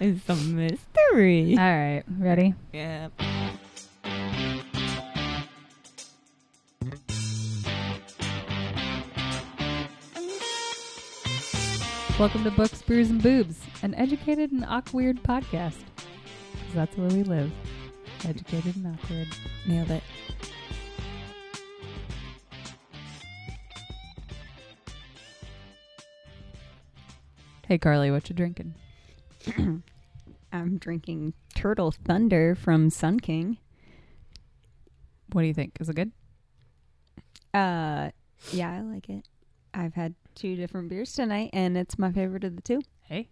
It's a mystery. All right, ready? yeah. Welcome to Books, Brews, and Boobs, an educated and awkward podcast. 'Cause that's where we live. Educated and awkward. Nailed it. Hey, Carly, what you drinking? I'm drinking Turtle Thunder from Sun King. What do you think? Is it good? Uh, yeah, I like it. I've had two different beers tonight, and it's my favorite of the two. Hey,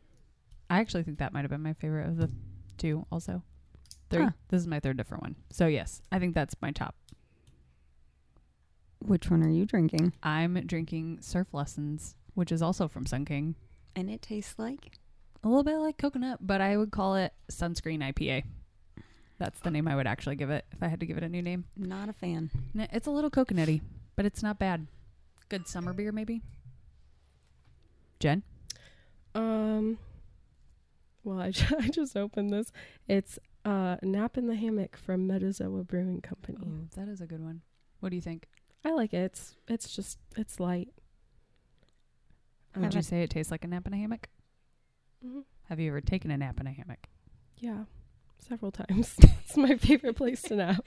I actually think that might have been my favorite of the two. Also, three. Huh. This is my third different one. So yes, I think that's my top. Which one are you drinking? I'm drinking Surf Lessons, which is also from Sun King. And it tastes like A little bit like coconut, but I would call it Sunscreen IPA. That's the name I would actually give it if I had to give it a new name. not a fan. N- It's a little coconutty, but it's not bad. Good summer beer, maybe. Jen, Um. Well, I, ju- I just opened this. It's uh, Nap in the Hammock from Metazoa Brewing Company. Ooh, that is a good one. What do you think? I like it. It's it's just it's light. Would you say it tastes like a nap in a hammock? Mhm. Have you ever taken a nap in a hammock? Yeah, several times. it's my favorite place to nap.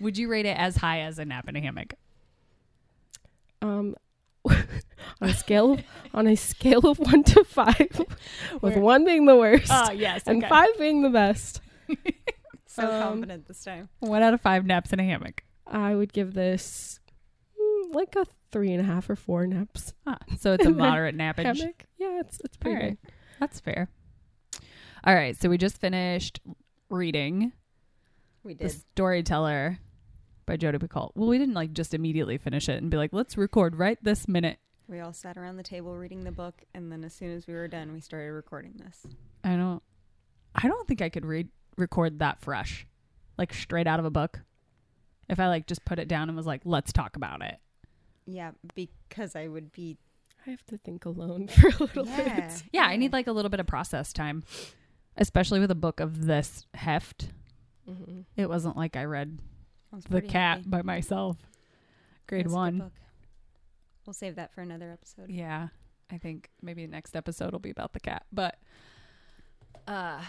Would you rate it as high as a nap in a hammock? Um, on a scale of, on a scale of one to five, with Where- one being the worst yes. and five being the best, So Um, confident this time. One out of five naps in a hammock. I would give this mm, like a three and a half or four naps. Ah, so it's a moderate nappage. Hammock. Yeah, it's it's pretty All right. good. That's fair. All right, so we just finished reading We The Storyteller by Jodi Picoult. Well, we didn't like just immediately finish it and be like, let's record right this minute. We all sat around the table reading the book, and then as soon as we were done, we started recording this. I don't I don't think I could read record that fresh. Like straight out of a book. If I like just put it down and was like, let's talk about it. Yeah, because I would be. I have to think alone for a little Yeah. bit. Yeah, I need like a little bit of process time. Especially with a book of this heft. Mm-hmm. It wasn't like I read Sounds The Cat heavy. by myself. Grade That's one. book. We'll save that for another episode. Yeah. I think maybe next episode will be about the cat. But uh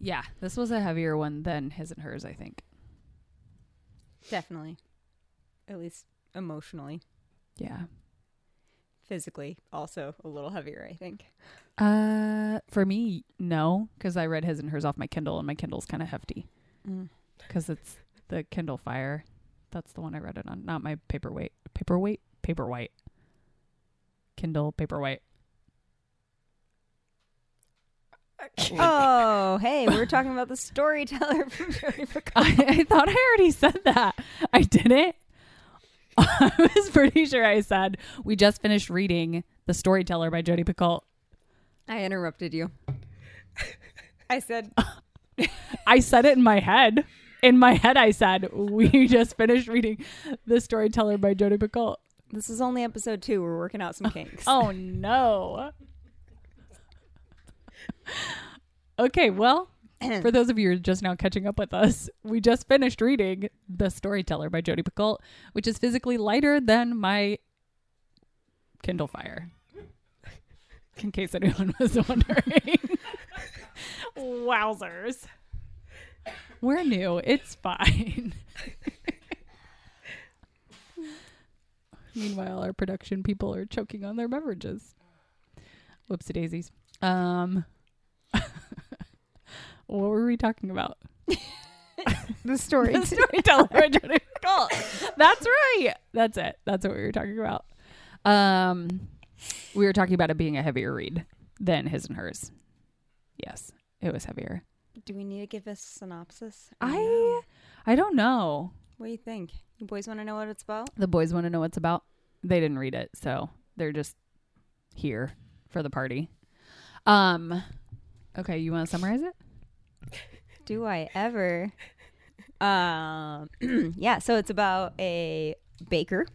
yeah, this was a heavier one than his and hers, I think. Definitely. At least emotionally. Yeah. Physically, also a little heavier, I think. Uh for me, no, because I read his and hers off my Kindle and my Kindle's kind of hefty Mm. because it's the Kindle Fire. That's the one I read it on, not my paperweight. Paperweight? Paperwhite. Kindle Paperwhite. Oh, hey, we're talking about the storyteller from Jodi Picoult. I, I thought I already said that. I didn't. I was pretty sure I said we just finished reading The Storyteller by Jodi Picoult. I interrupted you. I said, I said it in my head. In my head, I said we just finished reading The Storyteller by Jodi Picoult. this is only episode two. We're working out some oh, kinks. Oh no. okay, well, for those of you who are just now catching up with us, we just finished reading The Storyteller by Jodi Picoult, which is physically lighter than my Kindle Fire. In case anyone was wondering. Wowzers. We're new. It's fine. Meanwhile, our production people are choking on their beverages. Whoopsie daisies. Um, what were we talking about? the story. The storyteller Picoult. That's right. That's it. That's what we were talking about. Um, we were talking about it being a heavier read than his and hers. Yes, it was heavier. Do we need to give a synopsis? I I don't know. What do you think? You boys want to know what it's about? The boys want to know what's about. They didn't read it, so they're just here for the party. Um, okay, you want to summarize it? Do I ever? Um, yeah. So it's about a baker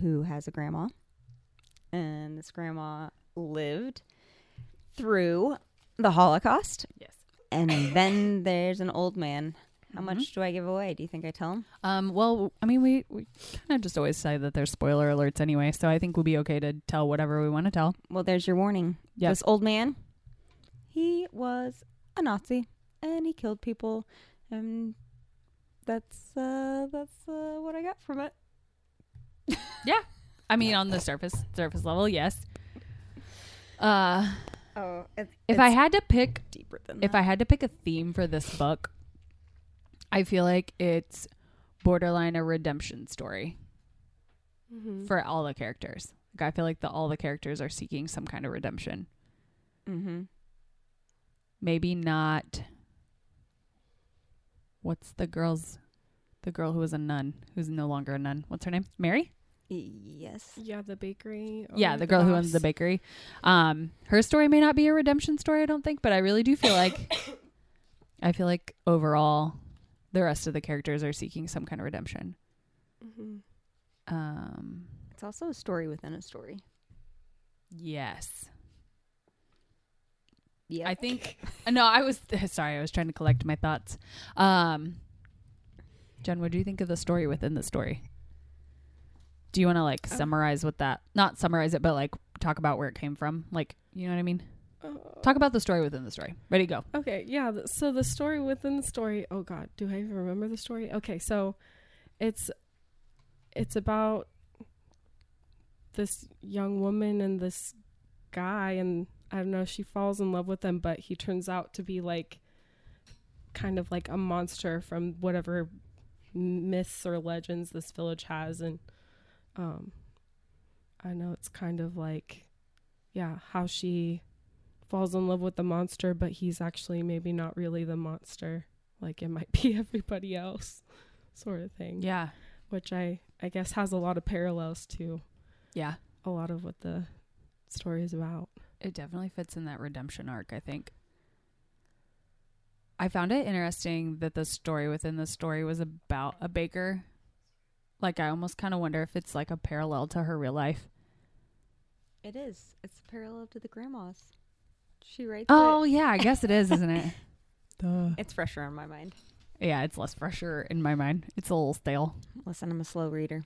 who has a grandma, and this grandma lived through the Holocaust, Yes. and then there's an old man. How Mhm. much do I give away? Do you think I tell him? Um, well, I mean, we, we kind of just always say that there's spoiler alerts anyway, so I think we'll be okay to tell whatever we want to tell. Well, there's your warning. Yep. This old man, he was a Nazi and he killed people, and that's uh, that's uh, what I got from it. Yeah. I mean, on the surface surface level, yes. Uh, Oh, it's, if I had to pick, deeper than if I had to pick a theme for this book, I feel like it's borderline a redemption story Mhm. for all the characters. Like I feel like the all the characters are seeking some kind of redemption. mm-hmm. Maybe not. What's the girl's, the girl who was a nun who's no longer a nun? What's her name? Mary. yes, Yeah, the bakery. yeah, owner, the girl who owns the bakery. Um, her story may not be a redemption story, I don't think, but I really do feel like, I feel like overall, the rest of the characters are seeking some kind of redemption. Mhm. Um, it's also a story within a story. yes, Yeah, I think. no, I was sorry. I was trying to collect my thoughts. Um, Jen, what do you think of the story within the story? Do you want to like Uh, summarize what that? Not summarize it, but like talk about where it came from. Like, you know what I mean? Uh, Talk about the story within the story. Ready, go. Okay, yeah. th- So the story within the story. Oh God, do I even remember the story? Okay, so it's it's about this young woman and this guy, and I don't know. She falls in love with him, but he turns out to be like kind of like a monster from whatever myths or legends this village has, and um, I know it's kind of like yeah, how she falls in love with the monster, but he's actually maybe not really the monster. Like it might be everybody else, sort of thing. Yeah, Which I I guess has a lot of parallels to yeah. a lot of what the story is about. It definitely fits in that redemption arc. I think. I found it interesting that the story within the story was about a baker. Like, I almost kind of wonder if it's like a parallel to her real life. it is. It's parallel to the grandma's. She writes. Oh yeah, I guess it is, isn't it? Duh. it's fresher on my mind. Yeah, it's less fresher in my mind. It's a little stale. Listen, I'm a slow reader.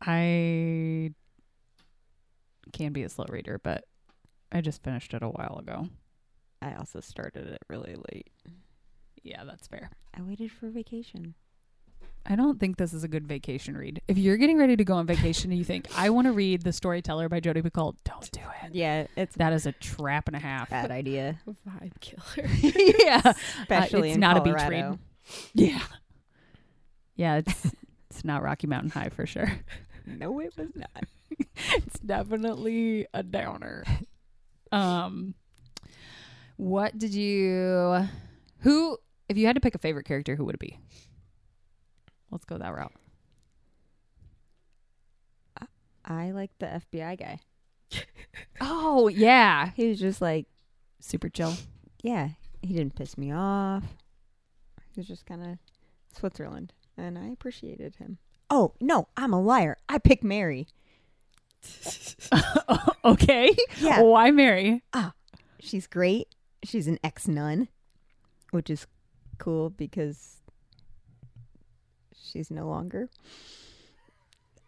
I can be a slow reader, but I just finished it a while ago. I also started it really late. Yeah, that's fair. I waited for vacation. I don't think this is a good vacation read. If you're getting ready to go on vacation and you think I want to read The Storyteller by Jodi Picoult, don't do it. Yeah, it's That is a trap and a half. bad idea. Vibe killer. yeah, uh, Especially it's in not a beach Colorado. yeah, yeah. It's it's not Rocky Mountain High for sure. No, it was not. it's definitely a downer. Um, what did you? Who? If you had to pick a favorite character, who would it be? Let's go that route. I like the FBI guy. Oh yeah, He was just like, super chill. yeah, he didn't piss me off. He was just kind of Switzerland, and I appreciated him. Oh no, I'm a liar. I picked Mary. okay. Yeah, Why Mary? she's great. She's an ex nun, which is cool because she's no longer.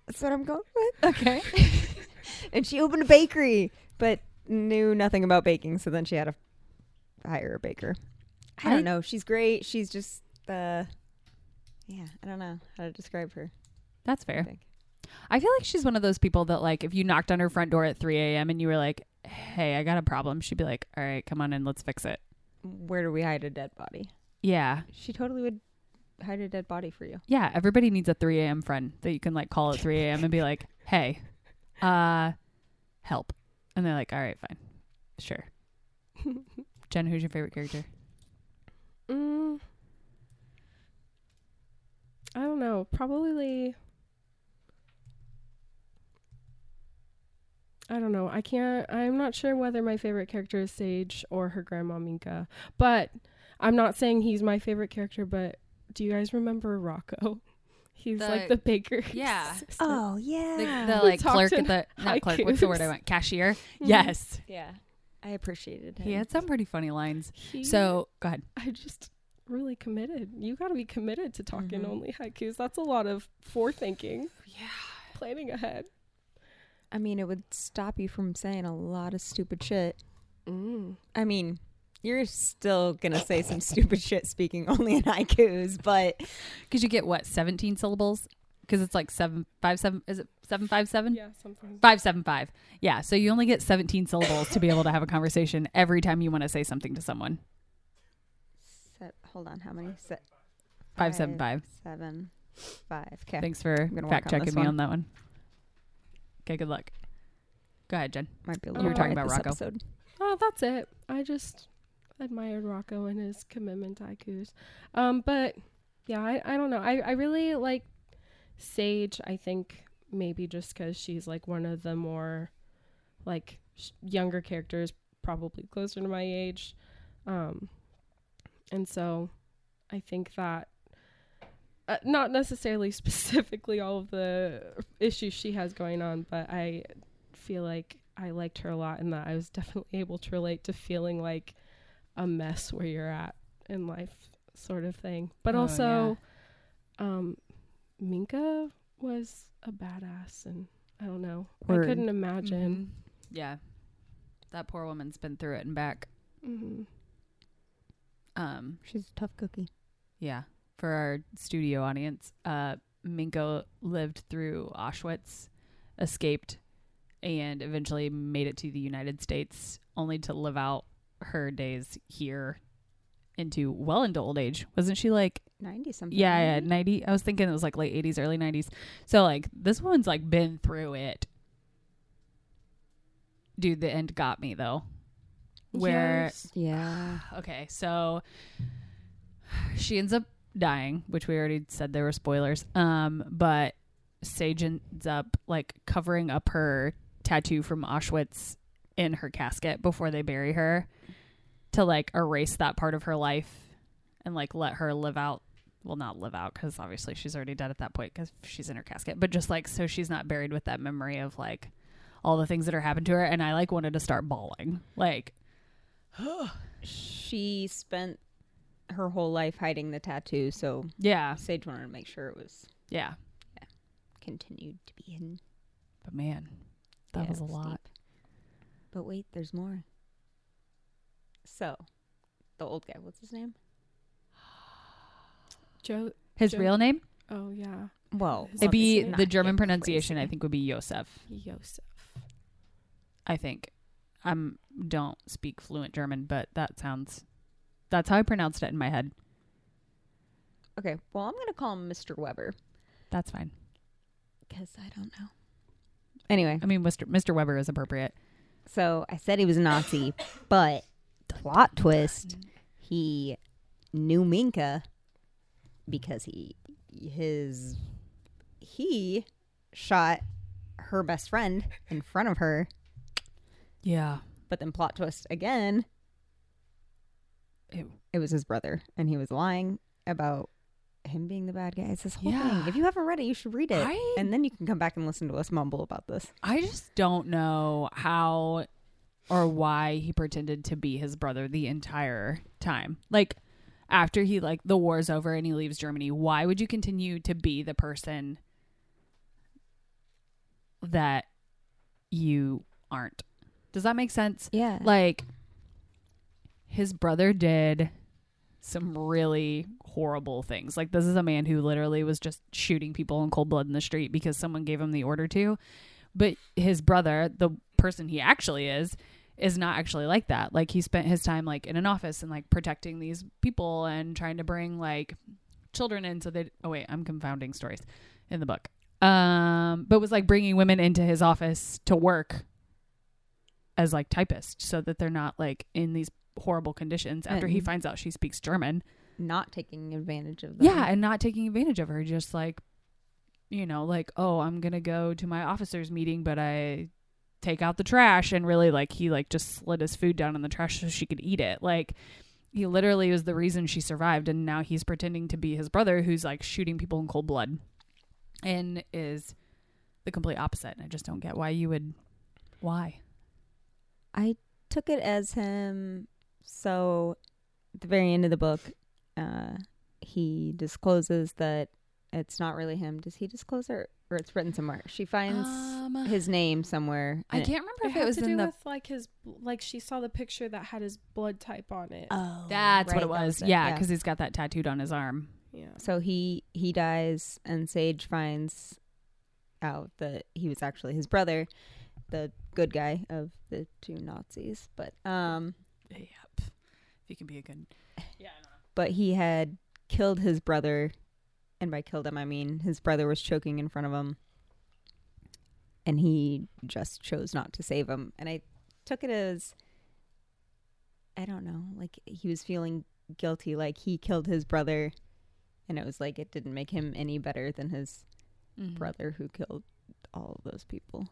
That's what I'm going with. Okay. and she opened a bakery, but knew nothing about baking. So then she had to hire a baker. I don't know. She's great. She's just uh, yeah. I don't know how to describe her. That's I fair. I feel like she's one of those people that like if you knocked on her front door at 3 a.m. and you were like, "Hey, I got a problem," she'd be like, "All right, come on in, let's fix it." Where do we hide a dead body? Yeah, She totally would hide a dead body for you. yeah. Everybody needs a 3 a.m. friend that you can like call at 3 a.m. and be like, "Hey, uh, help," and they're like, "All right, fine, sure." Jen, who's your favorite character? Mm, I don't know. Probably. I don't know. I can't. I'm not sure whether my favorite character is Sage or her grandma Minka. But I'm not saying he's my favorite character. But do you guys remember Rocco? He's The- like the baker. Yeah. assistant. Oh yeah. the We like clerk at the not clerk. What's the word I haikus. want? Cashier. Mhm. Yes. yeah. I appreciated him. He had some pretty funny lines. He, So go ahead. I just really committed. You got to be committed to talking Mhm. only haikus. That's a lot of forethinking. Yeah. Planning ahead. I mean, it would stop you from saying a lot of stupid shit. Mm. I mean, you're still gonna say some stupid shit speaking only in haikus, but Because you get what seventeen syllables? Because it's like seven five seven. Is it seven five seven? Yeah, something. Five seven five. Yeah. So you only get seventeen syllables to be able to have a conversation every time you want to say something to someone. set, hold on, how many? Set, Five seven five. Seven, five. Okay. Thanks for fact checking this me one. on that one. Okay. Good luck. Go ahead, Jen. Might be a You little were talking about Rocco. episode. Oh, that's it. I just admired Rocco and his commitment to haikus. Um, but yeah, I, I don't know. I, I really like Sage. I think maybe just because she's like one of the more like sh- younger characters, probably closer to my age. Um, and so I think that uh, not necessarily specifically all of the issues she has going on, but I feel like I liked her a lot and that I was definitely able to relate to feeling like a mess where you're at in life sort of thing. But Oh, also um Minka was a badass and I don't know. Word. I couldn't imagine. Yeah. That poor woman's been through it and back. hmm Um. She's a tough cookie. Yeah. For our studio audience, uh, Minka lived through Auschwitz, escaped, and eventually made it to the United States, only to live out her days here into well into old age. Wasn't she like Ninety something. yeah, yeah, ninety? I was thinking it was like late eighties, early nineties. So like this woman's like been through it. Dude, the end got me though. Where Yes. Yeah. okay, so she ends up dying, which we already said there were spoilers. Um, but Sage ends up like covering up her tattoo from Auschwitz in her casket before they bury her to like erase that part of her life and like let her live out. Well not live out because obviously she's already dead at that point because she's in her casket but just like so she's not buried with that memory of like all the things that are happened to her. And i like wanted to start bawling. Like She spent her whole life hiding the tattoo, so yeah Sage wanted to make sure it was yeah continued to be hidden. but man that Yeah, was a it lot deep. But wait, there's more. So, the old guy, what's his name? Joe his Joe- real name Oh yeah. Well, His it'd be the german pronunciation i think would be Josef. Josef. i think i'm don't speak fluent german but that sounds that's how i pronounced it in my head. Okay, well, I'm going to call him Mr. Weber. That's fine. Because I don't know. Anyway, i mean mr mr weber is appropriate. So I said he was a Nazi, but plot twist, he knew Minka because he his he shot her best friend in front of her, yeah. But then plot twist again, Ew. it was his brother and he was lying about him being the bad guy. It's this whole Yeah. thing. If you haven't read it, you should read it. I- and then you can come back and listen to us mumble about this. I just don't know how or why he pretended to be his brother the entire time. Like after he like the war's over and he leaves Germany, why would you continue to be the person that you aren't? Does that make sense? Yeah. Like his brother did some really horrible things. Like this is a man who literally was just shooting people in cold blood in the street because someone gave him the order to. But his brother, the person he actually is, is not actually like that. Like he spent his time like in an office and like protecting these people and trying to bring like children in so they oh wait, I'm confounding stories in the book. Um but was like bringing women into his office to work as like typists so that they're not like in these horrible conditions after he finds out she speaks German. not taking advantage of them. Yeah, and not taking advantage of her, just like you know, like, oh, I'm gonna go to my officers meeting, but I take out the trash and really like he like just slid his food down in the trash so she could eat it. Like he literally was the reason she survived and now he's pretending to be his brother who's like shooting people in cold blood and is the complete opposite. And I just don't get why you would why. I took it as him. So, at the very end of the book, uh, he discloses that it's not really him. Does he disclose it, or it's written somewhere? She finds Um, his name somewhere. I can't remember It if it had was to in do the. with like his like she saw the picture that had his blood type on it. Oh, That's what it that was. it, Yeah, because he's got that tattooed on his arm. yeah. So he he dies, and Sage finds out that he was actually his brother, the good guy of the two Nazis. But um, Yep. If you can be a good. Yeah. I know. but he had killed his brother, and by killed him I mean his brother was choking in front of him, and he just chose not to save him. And I took it as I don't know, like he was feeling guilty, like he killed his brother, and it was like it didn't make him any better than his Mhm. brother who killed all of those people.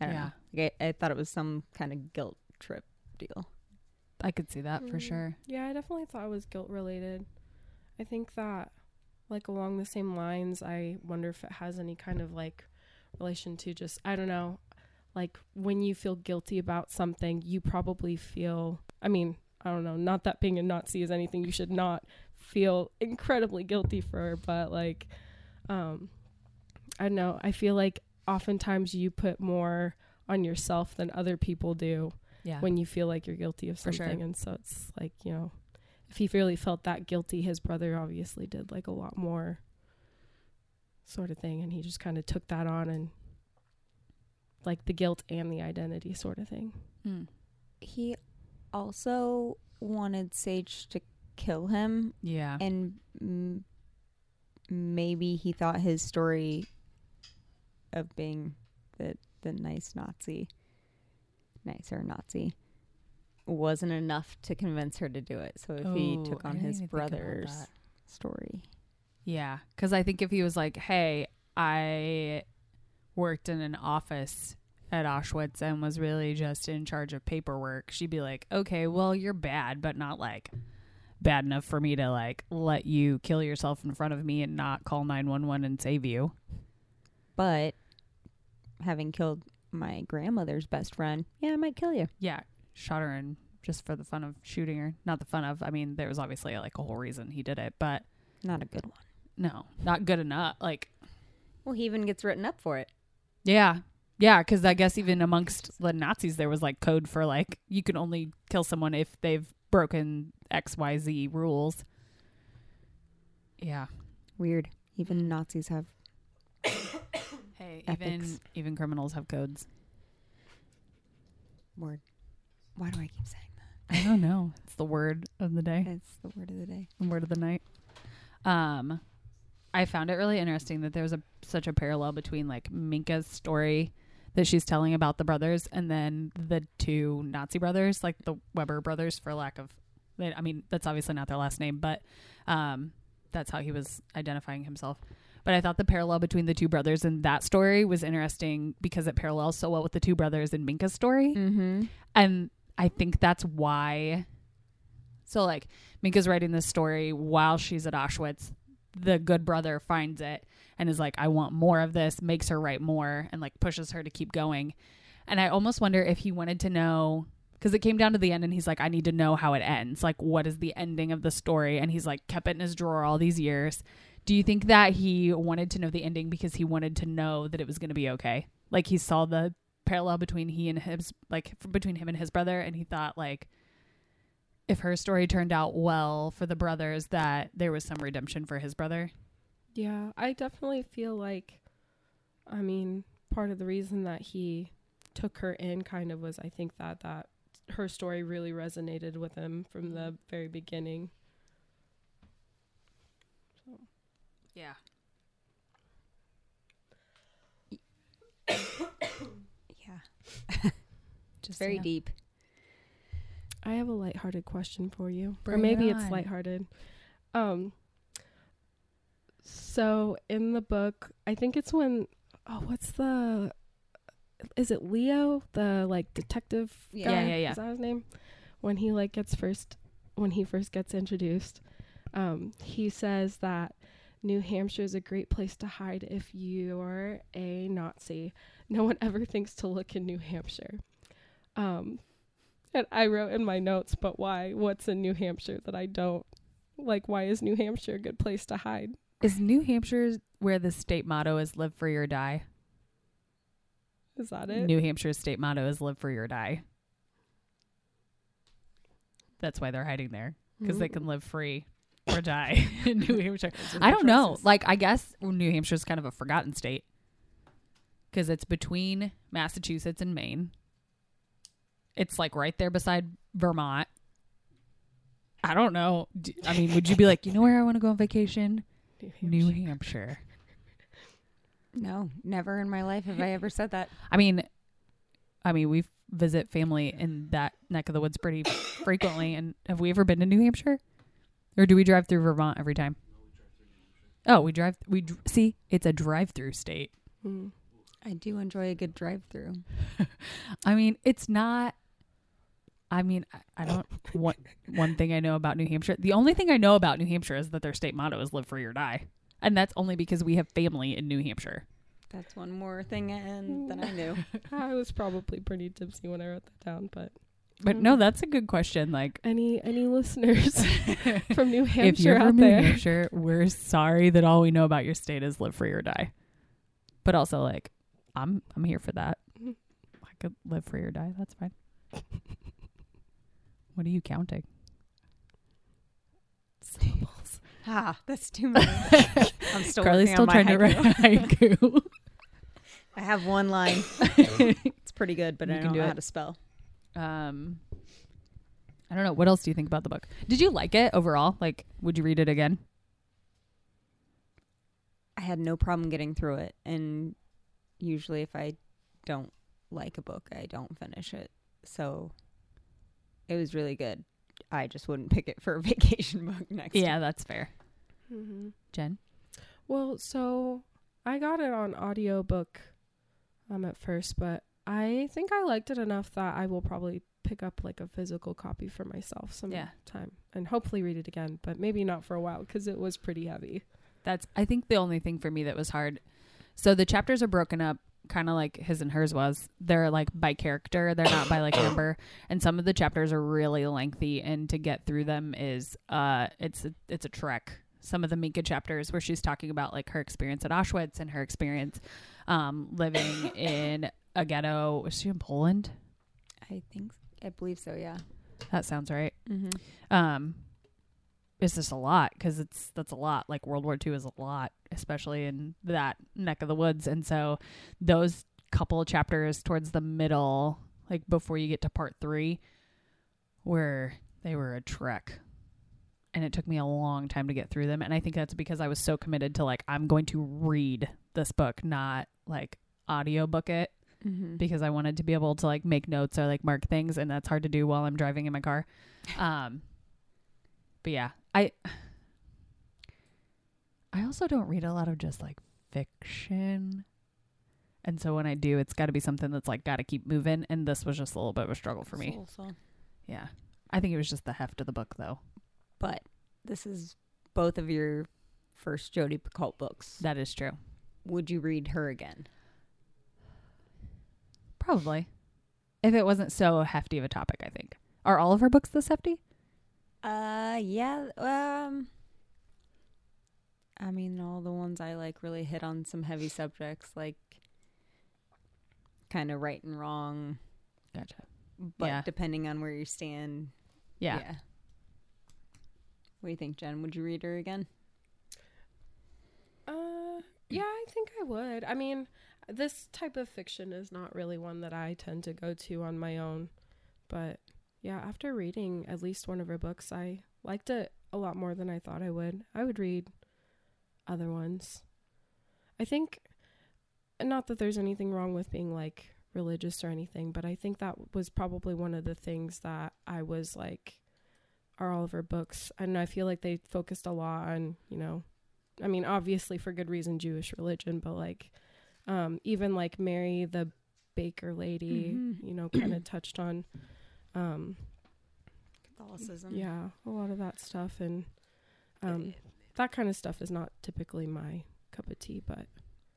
I don't Yeah. know. Like, I, I thought it was some kind of guilt trip deal. I could see that for Mm. sure. Yeah, I definitely thought it was guilt related. I think that, like, along the same lines, I wonder if it has any kind of like relation to just, I don't know, like when you feel guilty about something, you probably feel, I mean, I don't know, not that being a Nazi is anything you should not feel incredibly guilty for, but like, um, I don't know, I feel like oftentimes you put more on yourself than other people do Yeah. when you feel like you're guilty of For sure. something and so it's like you know if he really felt that guilty his brother obviously did like a lot more sort of thing and he just kind of took that on and like the guilt and the identity sort of thing Hmm. He also wanted Sage to kill him, Yeah. and m- maybe he thought his story of being the the nice Nazi, nicer Nazi, wasn't enough to convince her to do it. So if he Oh, took on his even think about brother's story, Yeah, because I think if he was like, "Hey, I worked in an office at Auschwitz and was really just in charge of paperwork," she'd be like, "Okay, well, you're bad, but not like bad enough for me to like let you kill yourself in front of me and not call nine one one and save you." but having killed my grandmother's best friend, yeah, I might kill you. Yeah, shot her and just for the fun of shooting her. Not the fun of. I mean, there was obviously like a whole reason he did it, but Not a good one. no, not good enough. Like Well, he even gets written up for it. Yeah. Yeah, because I guess even amongst the Nazis, there was like code for like you can only kill someone if they've broken X, Y, Z rules. Yeah. Weird. Even Nazis have. Ethics. even even criminals have codes. Word. Why do I keep saying that? I don't know. It's the word of the day, It's the word of the day. the word of the night. Um, I found it really interesting that there was a such a parallel between like Minka's story that she's telling about the brothers and then the two Nazi brothers, like the Weber brothers, for lack of, I mean, that's obviously not their last name, but um, that's how he was identifying himself. But I thought the parallel between the two brothers in that story was interesting because it parallels so well with the two brothers in Minka's story. Mm-hmm. And I think that's why. So, like, Minka's writing this story while she's at Auschwitz. The good brother finds it and is like, I want more of this, makes her write more, and like pushes her to keep going. And I almost wonder if he wanted to know because it came down to the end and he's like, I need to know how it ends. Like, what is the ending of the story? And he's like, kept it in his drawer all these years. Do you think that he wanted to know the ending because he wanted to know that it was going to be okay? Like, he saw the parallel between he and his, like, between him and his brother, and he thought, like, if her story turned out well for the brothers, that there was some redemption for his brother. yeah i definitely feel like i mean part of the reason that he took her in kind of was i think that that her story really resonated with him from the mm-hmm. very beginning Yeah. Yeah. Just Very yeah. deep. I have a lighthearted question for you. or maybe it it's lighthearted. Um so in the book, I think it's when oh, what's the is it Leo, the like detective Yeah. guy? Yeah, yeah, yeah. Is that his name? When he like gets first when he first gets introduced, um, he says that New Hampshire is a great place to hide if you're a Nazi. No one ever thinks to look in New Hampshire. Um, And I wrote in my notes, but why? What's in New Hampshire that I don't like? Why is New Hampshire a good place to hide? Is New Hampshire where the state motto is "Live free or die"? Is that it? New Hampshire's state motto is "Live free or die." That's why they're hiding there because they Mm. can live free or die in New Hampshire. I don't know. Like, I guess New Hampshire's kind of a forgotten state because it's between Massachusetts and Maine. It's like right there beside Vermont. I don't know. I mean, would you be like, you know where I want to go on vacation? New New Hampshire. Hampshire. No, never in my life have I ever said that. I mean, I mean, we visit family in that neck of the woods pretty frequently. And have we ever been to New Hampshire, or do we drive through Vermont every time? Oh, we drive. We dr- see. It's a drive-through state. Mm. I do enjoy a good drive-through. I mean, it's not. I mean, I- I don't. One one thing I know about New Hampshire. The only thing I know about New Hampshire is that their state motto is "Live free or die," and that's only because we have family in New Hampshire. That's one more thing and than I knew. I was probably pretty tipsy when I wrote that down, but But no, that's a good question. Like, any any listeners from New Hampshire if Hampshire you're out from New there? Hampshire, we're sorry that all we know about your state is live free or die. But also, like, I'm I'm here for that. Mhm. I could live free or die. That's fine. what are you counting? Syllables. ah, that's too much. I'm still Carly's still on my trying to write haiku. haiku. I have one line. it's pretty good, but You I can don't do know it. how to spell. Um, I don't know. What else do you think about the book? Did you like it overall? Like, would you read it again? I had no problem getting through it, and usually, if I don't like a book, I don't finish it. So it was really good. I just wouldn't pick it for a vacation book next. Yeah, that's fair. Mm-hmm. Jen, Well, so I got it on audiobook um at first, but I think I liked it enough that I will probably pick up like a physical copy for myself sometime Yeah. and hopefully read it again, but maybe not for a while because it was pretty heavy. That's I think the only thing for me that was hard. So the chapters are broken up kind of like his and hers was. They're like by character, they're not by like number. And some of the chapters are really lengthy and to get through them is uh it's a, it's a trek. Some of the Minka chapters where she's talking about like her experience at Auschwitz and her experience um living in a ghetto. Was she in Poland? I think I believe so. Yeah. That sounds right. Mm-hmm. um it's just a lot because it's that's a lot like world war ii is a lot especially in that neck of the woods and so those couple of chapters towards the middle like before you get to part three where they were a trek and it took me a long time to get through them and i think that's because i was so committed to like i'm going to read this book not like audiobook it Mm-hmm. because I wanted to be able to like make notes or like mark things and that's hard to do while I'm driving in my car. Um but yeah, I I also don't read a lot of just like fiction. And so when I do, it's got to be something that's like got to keep moving and this was just a little bit of a struggle for me. Yeah. I think it was just the heft of the book though. But this is both of your first Jodi Picoult books. That is true. Would you read her again? Probably. If it wasn't so hefty of a topic, I think. Are all of her books this hefty? Uh, yeah. Um, I mean, all the ones I like really hit on some heavy subjects, like kind of right and wrong. Gotcha. But Yeah. depending on where you stand, Yeah. What do you think, Jen? Would you read her again? Uh, yeah, I think I would. I mean, this type of fiction is not really one that I tend to go to on my own, but yeah, after reading at least one of her books, I liked it a lot more than I thought I would. I would read other ones. I think not that there's anything wrong with being like religious or anything, but I think that was probably one of the things that I was like are all of her books and I feel like they focused a lot on, you know, I mean, obviously for good reason, Jewish religion, but like, um, even like Mary, the baker lady, Mhm. you know, kind of touched on, um, Catholicism. yeah, a lot of that stuff, and um, that kind of stuff is not typically my cup of tea, but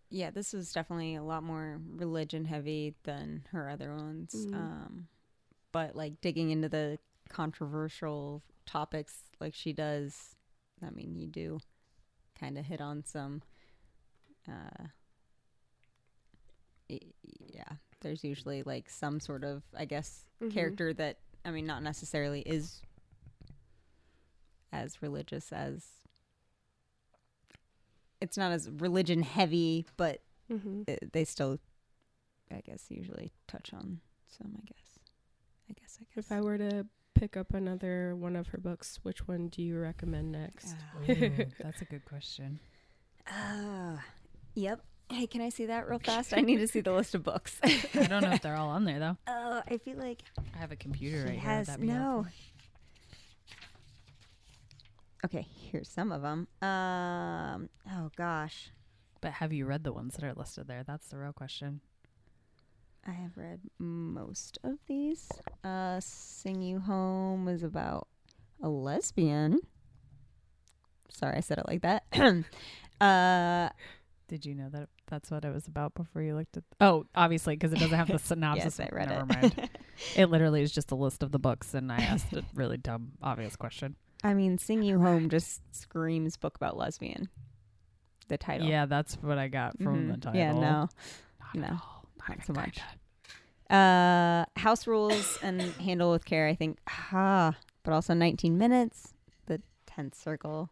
Yeah, this was definitely a lot more religion heavy than her other ones. Mhm. Um, but like digging into the controversial topics like she does, I mean, you do kind of hit on some. Uh, yeah, there's usually like some sort of, I guess, Mhm. character that I mean, not necessarily is as religious as. It's not as religion heavy, but Mhm. it, they still, I guess, usually touch on some. I guess. I guess. I guess. If I were to pick up another one of her books, which one do you recommend next? Ooh, that's a good question. Ah, yep. Hey, can I see that real fast? I need to see the list of books. I don't know if they're all on there though. Oh, I feel like I have a computer right has here. No. helpful? Okay, here's some of them. Um. Oh gosh, But have you read the ones that are listed there? That's the real question. I have read most of these. Uh, "Sing You Home" was about a lesbian. Sorry, I said it like that. uh, Did you know that that's what it was about before you looked at? Oh, obviously, because it doesn't have the synopsis. yes, I read Never it. mind. It literally is just a list of the books, and I asked a really dumb, obvious question. I mean, "Sing You Home" just screams book about lesbian. The title. Yeah, that's what I got from the Mhm. title. Yeah, no. Not no, at all. not even so much. Uh, house rules and handle with care. I think. Ah, but also 19 minutes. The tenth circle.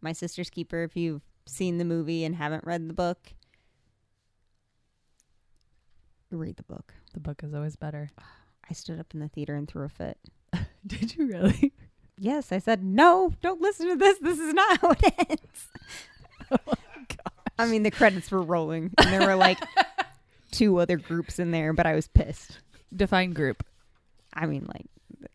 My sister's keeper. If you've seen the movie and haven't read the book, read the book. The book is always better. I stood up in the theater and threw a fit. Did you really? Yes, I said no. Don't listen to this. This is not how it ends. Oh my god. I mean, the credits were rolling, and there were like two other groups in there, but I was pissed. Define group. I mean, like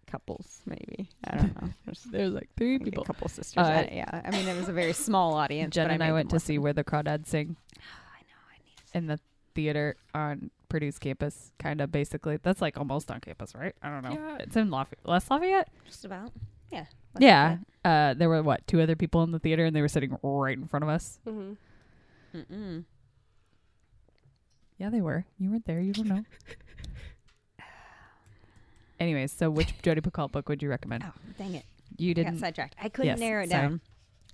couples, maybe. I don't know. There's There's like three people. a couple sisters. Uh, I- yeah, I mean, it was a very small audience. Jen I and I went to see. Where the Crawdads Sing I know. I need. in the theater on Purdue's campus, kind of basically. That's like almost on campus, right? I don't know. Yeah. It's in Lafayette. West Lafayette? Just about. Yeah. yeah. Uh, there were what two other people in the theater, and they were sitting right in front of us. Mm-hmm. Mm-mm. Yeah, they were. You weren't there. You don't know. Anyways, so which Jodi Picoult book would you recommend? Oh, dang it! You I got didn't. sidetracked. I couldn't Yes, narrow it down.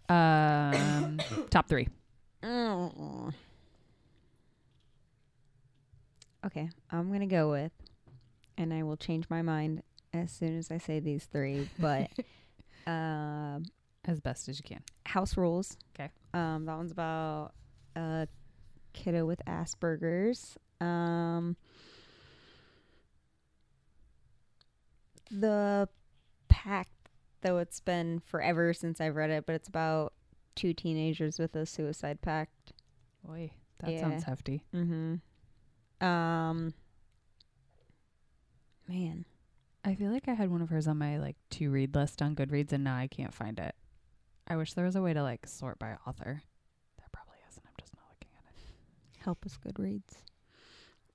Um, top three. Mm. Okay, I'm gonna go with, and I will change my mind as soon as I say these three. But um, As best as you can. house rules. 'Kay. Um, that one's about a kiddo with Asperger's. Um, the pact, though it's been forever since I've read it, but it's about two teenagers with a suicide pact. Boy, that Yeah. sounds hefty. Mm-hmm. Um, man, I feel like I had one of hers on my like to read list on Goodreads, and now I can't find it. I wish there was a way to like sort by author. There probably isn't. I'm just not looking at it. help us, Goodreads.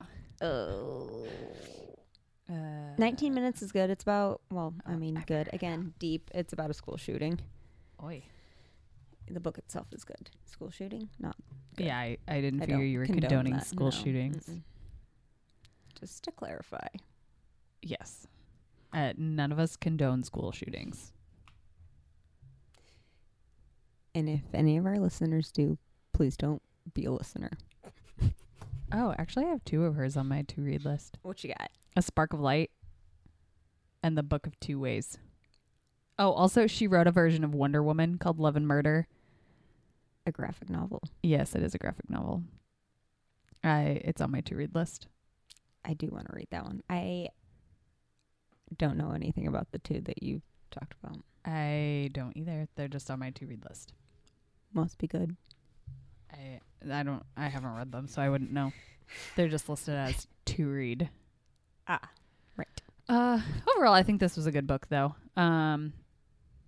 Oh. Uh, 19 minutes is good. It's about, well, I Oh, mean, I good. Again, deep. It's about a school shooting. Oi. The book itself is good. School shooting? Not. Good. Yeah, I, I didn't I figure you were condoning that, school no. shootings. Mm-mm. Just to clarify. Yes. Uh, none of us condone school shootings. And if any of our listeners do, please don't be a listener. Oh, actually, I have two of hers on my to read list What you got? A Spark of Light and The Book of Two Ways. Oh, also, she wrote a version of Wonder Woman called Love and Murder. A graphic novel. Yes, it is a graphic novel. I it's on my to read list. I do want to read that one. I don't know anything about the two that you talked about. I don't either. They're just on my to read list. Must be good. I I don't I haven't read them, so I wouldn't know. They're just listed as to read. Ah, right. Uh overall I think this was a good book though. Um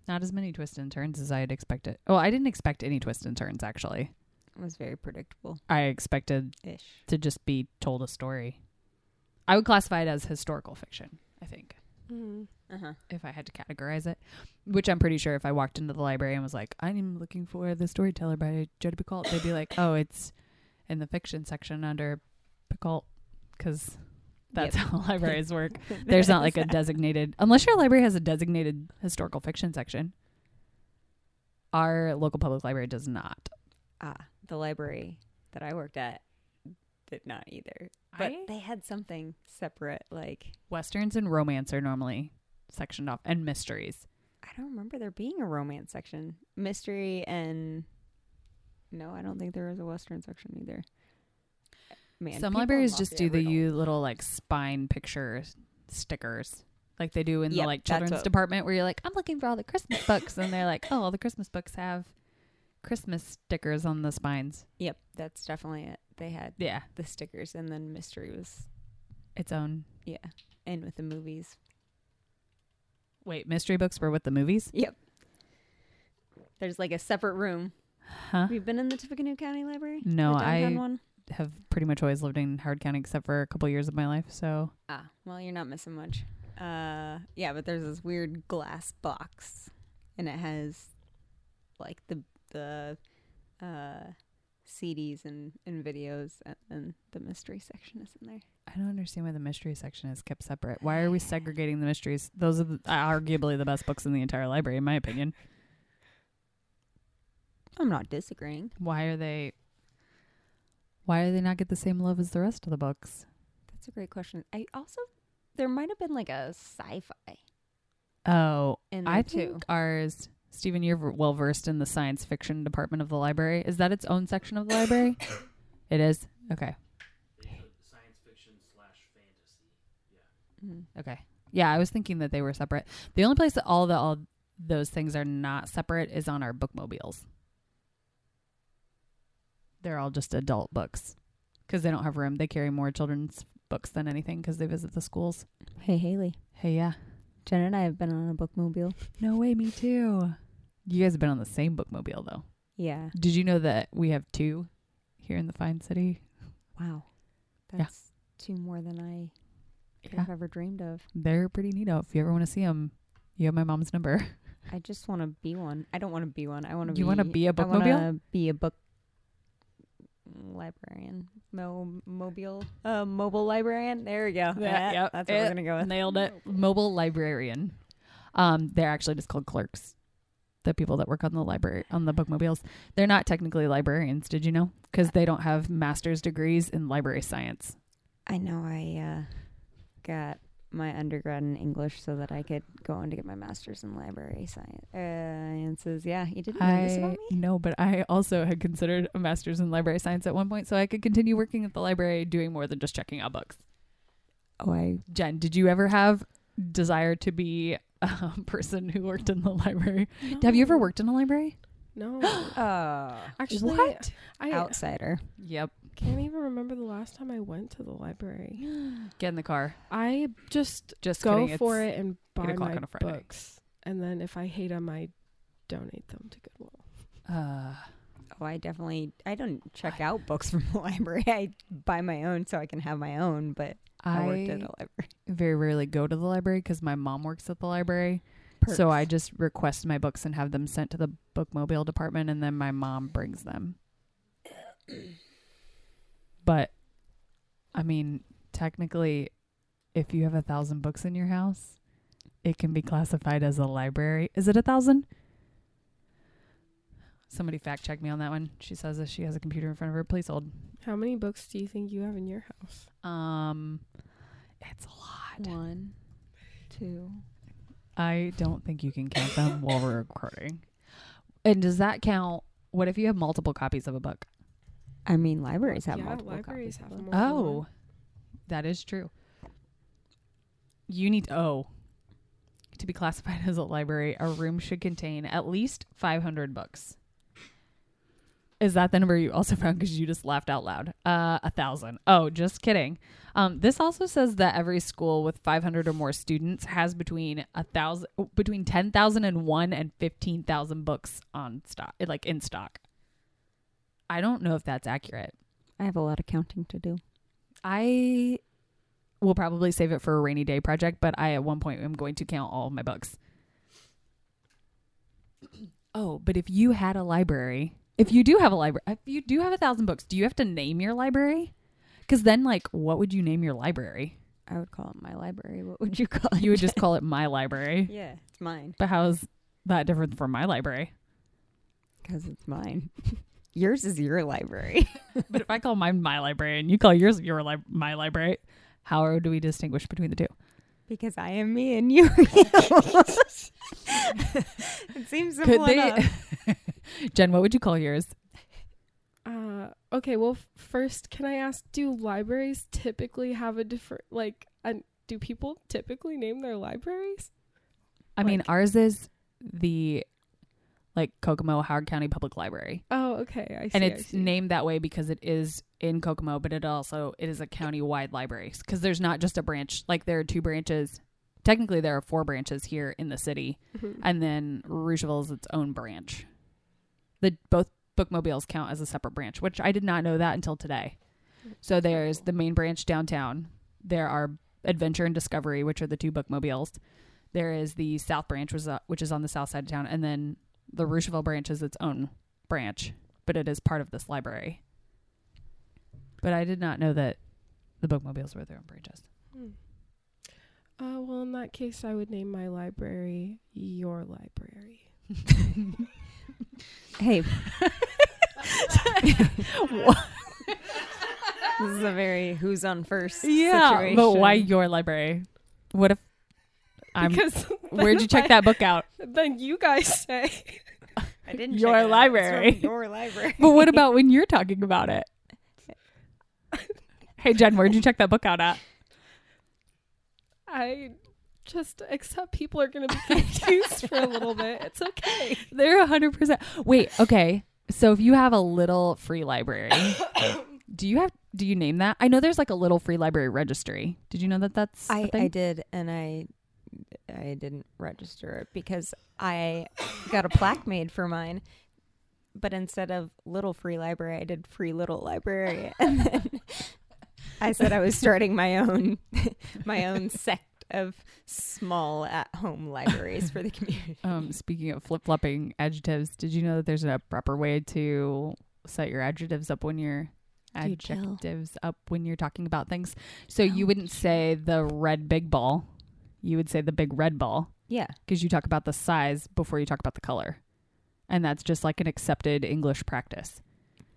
not as many twists and turns as I had expected. Oh, I didn't expect any twists and turns actually. It was very predictable I expected ish. to just be told a story. I would classify it as historical fiction, I think. Mm-hmm. Uh huh. if I had to categorize it, which I'm pretty sure if I walked into the library and was like, I'm looking for the storyteller by Jodi Picoult, they'd be like, oh, it's in the fiction section under Picoult because That's Yep. how libraries work. There's not like a designated, unless your library has a designated historical fiction section. Our local public library does not. ah, the library that I worked at did not either. But I- they had something separate. Like Westerns and romance are normally sectioned off, and mysteries. I don't remember there being a romance section, mystery, and no, I don't think there was a western section either. Man, Some libraries just do the you little like spine picture stickers, like they do in the like that's children's what- department, where you're like, I'm looking for all the Christmas books, and they're like, Oh, all the Christmas books have Christmas stickers on the spines. Yep, that's definitely it. They had Yeah, the stickers, and then mystery was its own. yeah, and with the movies. Wait, mystery books were with the movies? Yep. There's like a separate room. Huh? Have you been in the Tippecanoe County Library? No, I one. have pretty much always lived in Howard County except for a couple years of my life. So Ah, well, you're not missing much. Uh, yeah, but there's this weird glass box, and it has like the the uh CDs and and videos, and, and the mystery section is in there. I don't understand why the mystery section is kept separate. Why are we segregating the mysteries? Those are the, uh, arguably the best books in the entire library, in my opinion. I'm not disagreeing. Why are they? Why do they not get the same love as the rest of the books? That's a great question. I also there might have been like a sci-fi Oh, in there I too. think ours. Stephen, you're well versed in the science fiction department of the library. Is that its own section of the library? it is. Okay. science fiction slash fantasy. Mhm. Okay. Yeah, I was thinking that they were separate. The only place that all the all those things are not separate is on our bookmobiles. They're all just adult books because they don't have room. They carry more children's books than anything because they visit the schools. Hey Haley, Hey, yeah. Jen and I have been on a bookmobile. No way, me too. You guys have been on the same bookmobile though. Yeah. Did you know that we have two here in the fine city? Wow. Yeah. That's two more than I could Yeah, have ever dreamed of. they're pretty neat. If you ever want to see them, you have my mom's number. I just want to be one. I don't want to be one. I want to be. You wanna be a I wanna bookmobile? Be a book librarian. Mo- mobile. Uh, mobile librarian. There we go. Yeah, yep. That's what Eh, we're gonna go with. Nailed it. Mobile librarian. Um, they're actually just called clerks. The people that work on the library on the bookmobiles, they're not technically librarians. Did you know? Because they don't have master's degrees in library science. I know. I uh, got my undergrad in English so that I could go on to get my master's in library science. Sciences. Yeah, you didn't know this about me. no, but I also had considered a master's in library science at one point, so I could continue working at the library, doing more than just checking out books. Oh, I Jen, did you ever have desire to be a person who worked in the library? Have you ever worked in a library? No. uh, Actually, What? I outsider. Yep. Can't even remember the last time I went to the library. Get in the car. I just Just go kidding. for it's- it and buy o'clock my on a Friday. books, and then if I hate them, I donate them to Goodwill. Uh, Oh, I definitely. I don't check out books from the library. I buy my own so I can have my own. But I, worked at a library. very rarely go to the library because my mom works at the library. Perks. So I just request my books and have them sent to the bookmobile department, and then my mom brings them. But, I mean, technically, if you have a thousand books in your house, it can be classified as a library. Is it a thousand? Somebody fact check me on that one. She says that she has a computer in front of her. Please hold. How many books do you think you have in your house? Um, it's a lot. One, two. I don't think you can count them while we're recording. And does that count? What if you have multiple copies of a book? I mean, libraries have yeah, multiple libraries copies. have of more Oh, one. that is true. You need oh to be classified as a library. A room should contain at least 500 books. Is that the number you also found? Because you just laughed out loud. Uh, a thousand. Oh, just kidding. Um, this also says that every school with 500 or more students has between a thousand, between 10,000 and one and 15,000 books on stock, like in stock. I don't know if that's accurate. I have a lot of counting to do. I will probably save it for a rainy day project, but I at one point am going to count all of my books. Oh, but if you had a library, if you do have a library, if you do have a thousand books, do you have to name your library? Because then, like, what would you name your library? I would call it my library. What would you call it? You would just call it my library. yeah, it's mine But how's that different from my library? because it's mine. Yours is your library. But if I call mine my library and you call yours your li- my library, how do we distinguish between the two? Because I am me and you. are you. it seems simple Could they? Jen, what would you call yours? Uh, okay. Well, f- first, can I ask? Do libraries typically have a different like? And do people typically name their libraries? I mean, ours is the like Kokomo Howard County Public Library. Oh, okay. I see. and it's see. named that way because it is in Kokomo, but it also it is a county-wide library because there's not just a branch. Like there are two branches. Technically, there are four branches here in the city, Mhm. and then Russiaville is its own branch. The both bookmobiles count as a separate branch, which I did not know that until today. So there's the main branch downtown. There are Adventure and Discovery, which are the two bookmobiles. There is the South branch, which uh, which is on the south side of town, and then the Russiaville branch is its own branch, but it is part of this library. But I did not know that the bookmobiles were their own branches. Hmm. Uh, well, in that case, I would name my library your library. Hey. this is a very who's on first Yeah, situation. but why your library? What if I'm? because Where'd you check that book out? Then you guys say. I didn't Your check it out. It's from library. Your library. But what about when you're talking about it? Hey Jen, where'd you check that book out at? I just accept people are going to be confused for a little bit. It's okay. They're hundred percent. Wait, okay. So if you have a little free library, do you have? Do you name that? I know there's like a little free library registry. Did you know that that's? a I, thing? I did, and I I didn't register it because I got a plaque made for mine. But instead of little free library, I did free little library, and then I said I was starting my own my own sect of small at home libraries for the community. Um, speaking of flip flopping adjectives, did you know that there's a proper way to set your adjectives up when you're adjectives up when you're talking about things? So you wouldn't say the red big ball, you would say the big red ball Yeah, because you talk about the size before you talk about the color, and that's just like an accepted English practice,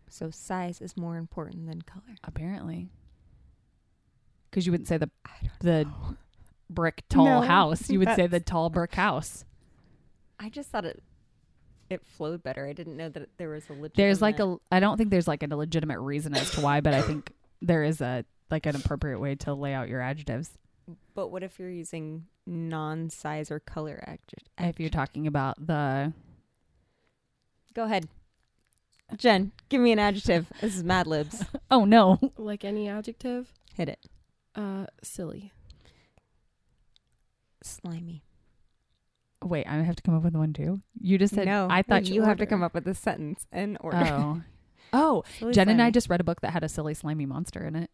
so size is more important than color. apparently. Because you wouldn't say the the know. brick tall No, house, you would say the tall brick house. I just thought it it flowed better. I didn't know that there was a legitimate. there's like a i don't think there's like a legitimate reason as to why but i think there is a like an appropriate way to lay out your adjectives But what if you're using non-size or color adjectives? if you're talking about the Go ahead. Jen, give me an adjective. This is Mad Libs. oh no Like any adjective, Hit it. uh, silly. Slimy. wait i have to come up with one too you just said no, i thought you you have to come up with a sentence in order. oh oh Silly jen and i just read a book that had a silly slimy monster in it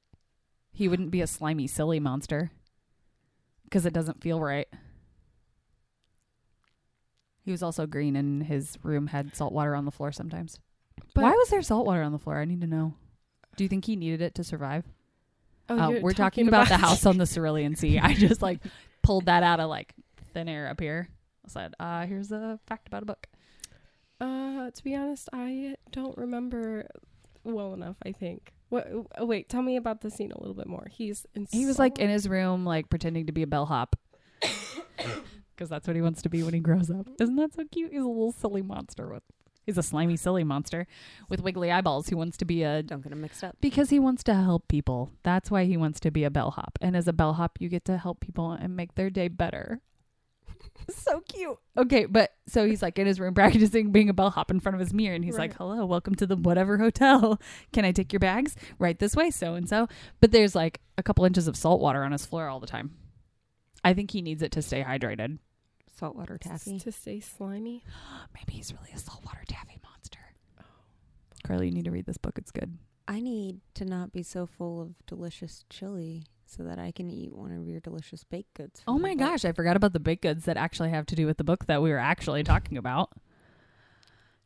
he wouldn't be a slimy silly monster because it doesn't feel right he was also green and his room had salt water on the floor sometimes But why was there salt water on the floor i need to know do you think he needed it to survive oh, Uh, we're talking, about, the house on the Cerulean Sea. I just like pulled that out of like thin air up here. I said, uh, here's a fact about a book. Uh, to be honest, I don't remember well enough. I think. What? Oh, wait, tell me about the scene a little bit more. He's in. He was like in his room, like pretending to be a bellhop. Because that's what he wants to be when he grows up. Isn't that so cute? He's a little silly monster with. He's a slimy, silly monster with wiggly eyeballs who wants to be a. Don't get him mixed up. Because he wants to help people. That's why he wants to be a bellhop. And as a bellhop, you get to help people and make their day better. so cute. Okay, but so he's like in his room practicing being a bellhop in front of his mirror, and he's like, "Hello, welcome to the whatever hotel. Can I take your bags? Right this way, so and so." But there's like a couple inches of salt water on his floor all the time. I think he needs it to stay hydrated. Saltwater taffy. to stay slimy. Maybe he's really a saltwater taffy monster. Carly, you need to read this book. It's good. I need to not be so full of delicious chili so that I can eat one of your delicious baked goods. Oh my gosh, I forgot about the baked goods that actually have to do with the book that we were actually talking about.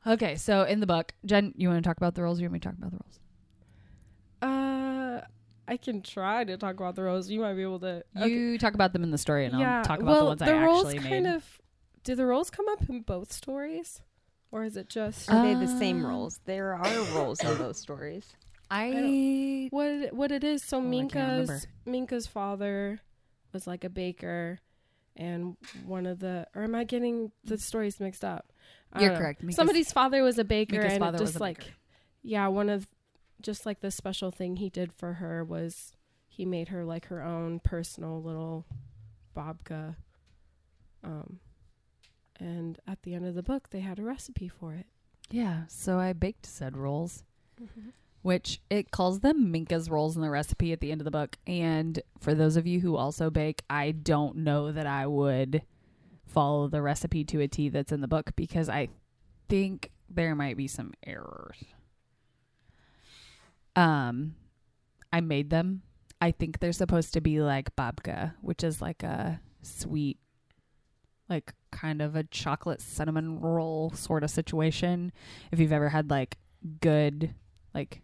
Okay, so in the book, Jen, you want to talk about the rules? Or you want me to talk about the rules? Uh, I can try to talk about the rolls. You might be able to. okay. You talk about them in the story, and yeah. I'll talk about well, the ones I rolls actually kind made. of. Do the rolls come up in both stories, or is it just Are they the same Uh, roles? There are roles in those stories. I what what it is? So Oh, I. Minka's Minka's father was like a baker, and one of the or am I getting the stories mixed up? I you're correct. Minka's- Somebody's father was a baker, Minka's and father it was just like baker. yeah, one of just like the special thing he did for her was he made her like her own personal little babka. Um, and at the end of the book, they had a recipe for it. Yeah, so I baked said rolls, which it calls them Minka's rolls in the recipe at the end of the book. And for those of you who also bake, I don't know that I would follow the recipe to a T that's in the book because I think there might be some errors. Um, I made them. I think they're supposed to be like babka, which is like a sweet, like kind of a chocolate cinnamon roll sort of situation. If you've ever had like good, like